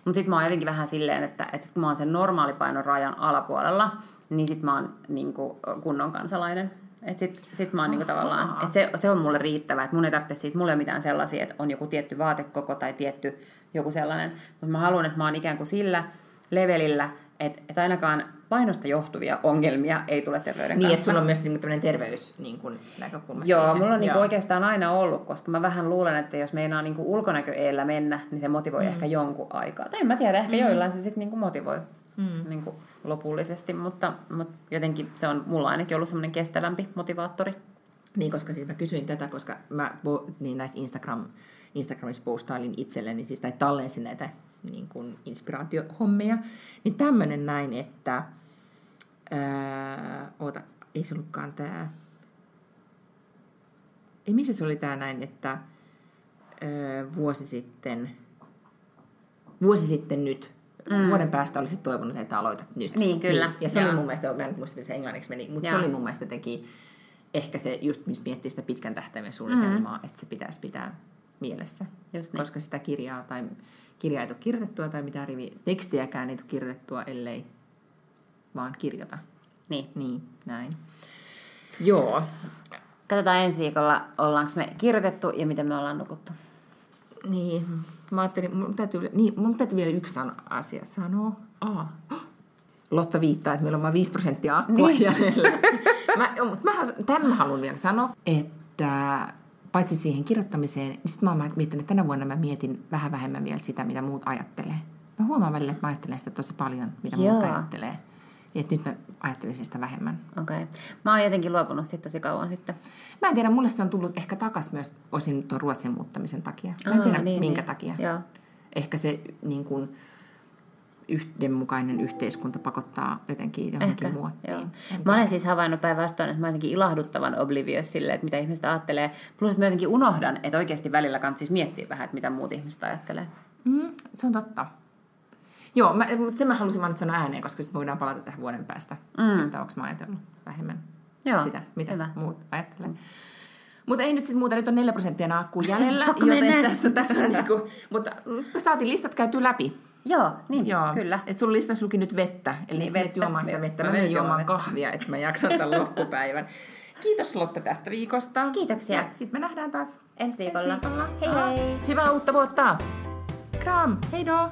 Speaker 1: Mutta sitten mä oon jotenkin vähän silleen, että, että sit kun mä oon sen normaalipainon rajan alapuolella, niin sitten mä oon niinku kunnon kansalainen. Että sit, sit mä oon niinku tavallaan, että se, se on mulle riittävä, että mun ei tarvitse siis, mulla ei mitään sellaisia, että on joku tietty vaatekoko tai tietty joku sellainen, mutta mä haluan, että mä oon ikään kuin sillä levelillä, että, että ainakaan painosta johtuvia ongelmia ei tule terveyden
Speaker 2: Niin, että
Speaker 1: kanssa.
Speaker 2: sulla on myös niin tämmöinen terveys niin kuin, näkökulma
Speaker 1: Joo,
Speaker 2: siihen.
Speaker 1: mulla on niinku oikeastaan aina ollut, koska mä vähän luulen, että jos meinaa niinku ulkonäkö eellä mennä, niin se motivoi mm. ehkä jonkun aikaa. Tai en mä tiedä, ehkä mm. joillain se sitten niinku motivoi mm. niinku lopullisesti, mutta, mutta jotenkin se on mulla ainakin ollut semmoinen kestävämpi motivaattori.
Speaker 2: Niin, koska siis mä kysyin tätä, koska mä niin näistä Instagram, Instagramissa postailin itselleni, siis tai tallensin näitä niin kuin inspiraatiohommeja, niin tämmöinen näin, että ää, oota, ei se ollutkaan tää, ei missä se oli tää näin, että ää, vuosi sitten, vuosi sitten nyt, mm. vuoden päästä olisit toivonut, että aloitat nyt.
Speaker 1: Niin, kyllä.
Speaker 2: ja se
Speaker 1: Joo.
Speaker 2: oli mun mielestä, mä en muista, miten se englanniksi meni, mutta se
Speaker 1: Joo.
Speaker 2: oli mun mielestä teki ehkä se just, missä miettii sitä pitkän tähtäimen suunnitelmaa, mm. että se pitäisi pitää mielessä.
Speaker 1: Just niin.
Speaker 2: Koska sitä kirjaa tai kirjaa ei tule kirjoitettua tai mitään rivi, tekstiäkään ei tule kirjoitettua, ellei vaan kirjoita.
Speaker 1: Niin.
Speaker 2: Niin, näin. Joo.
Speaker 1: Katsotaan ensi viikolla, ollaanko me kirjoitettu ja miten me ollaan nukuttu.
Speaker 2: Niin, mä ajattelin, mun täytyy, niin, mun täytyy vielä yksi asia sanoa. Aa. Lotta viittaa, että meillä on vain 5 prosenttia akkua niin. jäljellä. mä, mä, tämän mä haluan vielä sanoa, että paitsi siihen kirjoittamiseen, niin sitten mä oon miettinyt, että tänä vuonna mä mietin vähän vähemmän vielä sitä, mitä muut ajattelee. Mä huomaan välillä, että mä ajattelen sitä tosi paljon, mitä
Speaker 1: Joo.
Speaker 2: muut ajattelee. Että nyt mä ajattelisin sitä vähemmän.
Speaker 1: Okei. Okay. Mä oon jotenkin luopunut siitä tosi kauan sitten.
Speaker 2: Mä en tiedä, mulle se on tullut ehkä takas myös osin tuon Ruotsin muuttamisen takia. Mä en
Speaker 1: Aa,
Speaker 2: tiedä,
Speaker 1: niin,
Speaker 2: minkä
Speaker 1: niin.
Speaker 2: takia.
Speaker 1: Joo.
Speaker 2: Ehkä se niin kuin, yhdenmukainen yhteiskunta pakottaa jotenkin johonkin muottiin.
Speaker 1: joo. Mä olen siis havainnut päinvastoin, että mä jotenkin ilahduttavan oblivious sille, että mitä ihmiset ajattelee. Plus, että mä jotenkin unohdan, että oikeasti välillä kannattaa siis miettiä vähän, että mitä muut ihmiset ajattelee.
Speaker 2: Mm, se on totta. Joo, mä, mutta sen mä halusin vaan nyt sanoa ääneen, koska sitten voidaan palata tähän vuoden päästä,
Speaker 1: Mm.
Speaker 2: että onko mä ajatellut vähemmän
Speaker 1: Joo,
Speaker 2: sitä, mitä
Speaker 1: hyvä.
Speaker 2: muut ajattelee. Mutta ei nyt sitten muuta, nyt on 4 prosenttia akku jäljellä, joten
Speaker 1: mennä.
Speaker 2: tässä, tässä on niinku, mutta mm, saatiin listat käyty läpi.
Speaker 1: Joo, niin,
Speaker 2: Joo,
Speaker 1: kyllä.
Speaker 2: Et sun listassa luki nyt vettä, eli
Speaker 1: Niin,
Speaker 2: vettä.
Speaker 1: vettä.
Speaker 2: juomaan sitä vettä.
Speaker 1: mä
Speaker 2: Mä menen juomaan
Speaker 1: juomaan
Speaker 2: kahvia, että mä jaksan tämän loppupäivän. Kiitos Lotta tästä viikosta.
Speaker 1: Kiitoksia.
Speaker 2: Sitten me nähdään taas
Speaker 1: Ensi viikolla.
Speaker 2: ensi viikolla.
Speaker 1: Hei hei!
Speaker 2: Hyvää uutta vuotta! Kram! Hei do!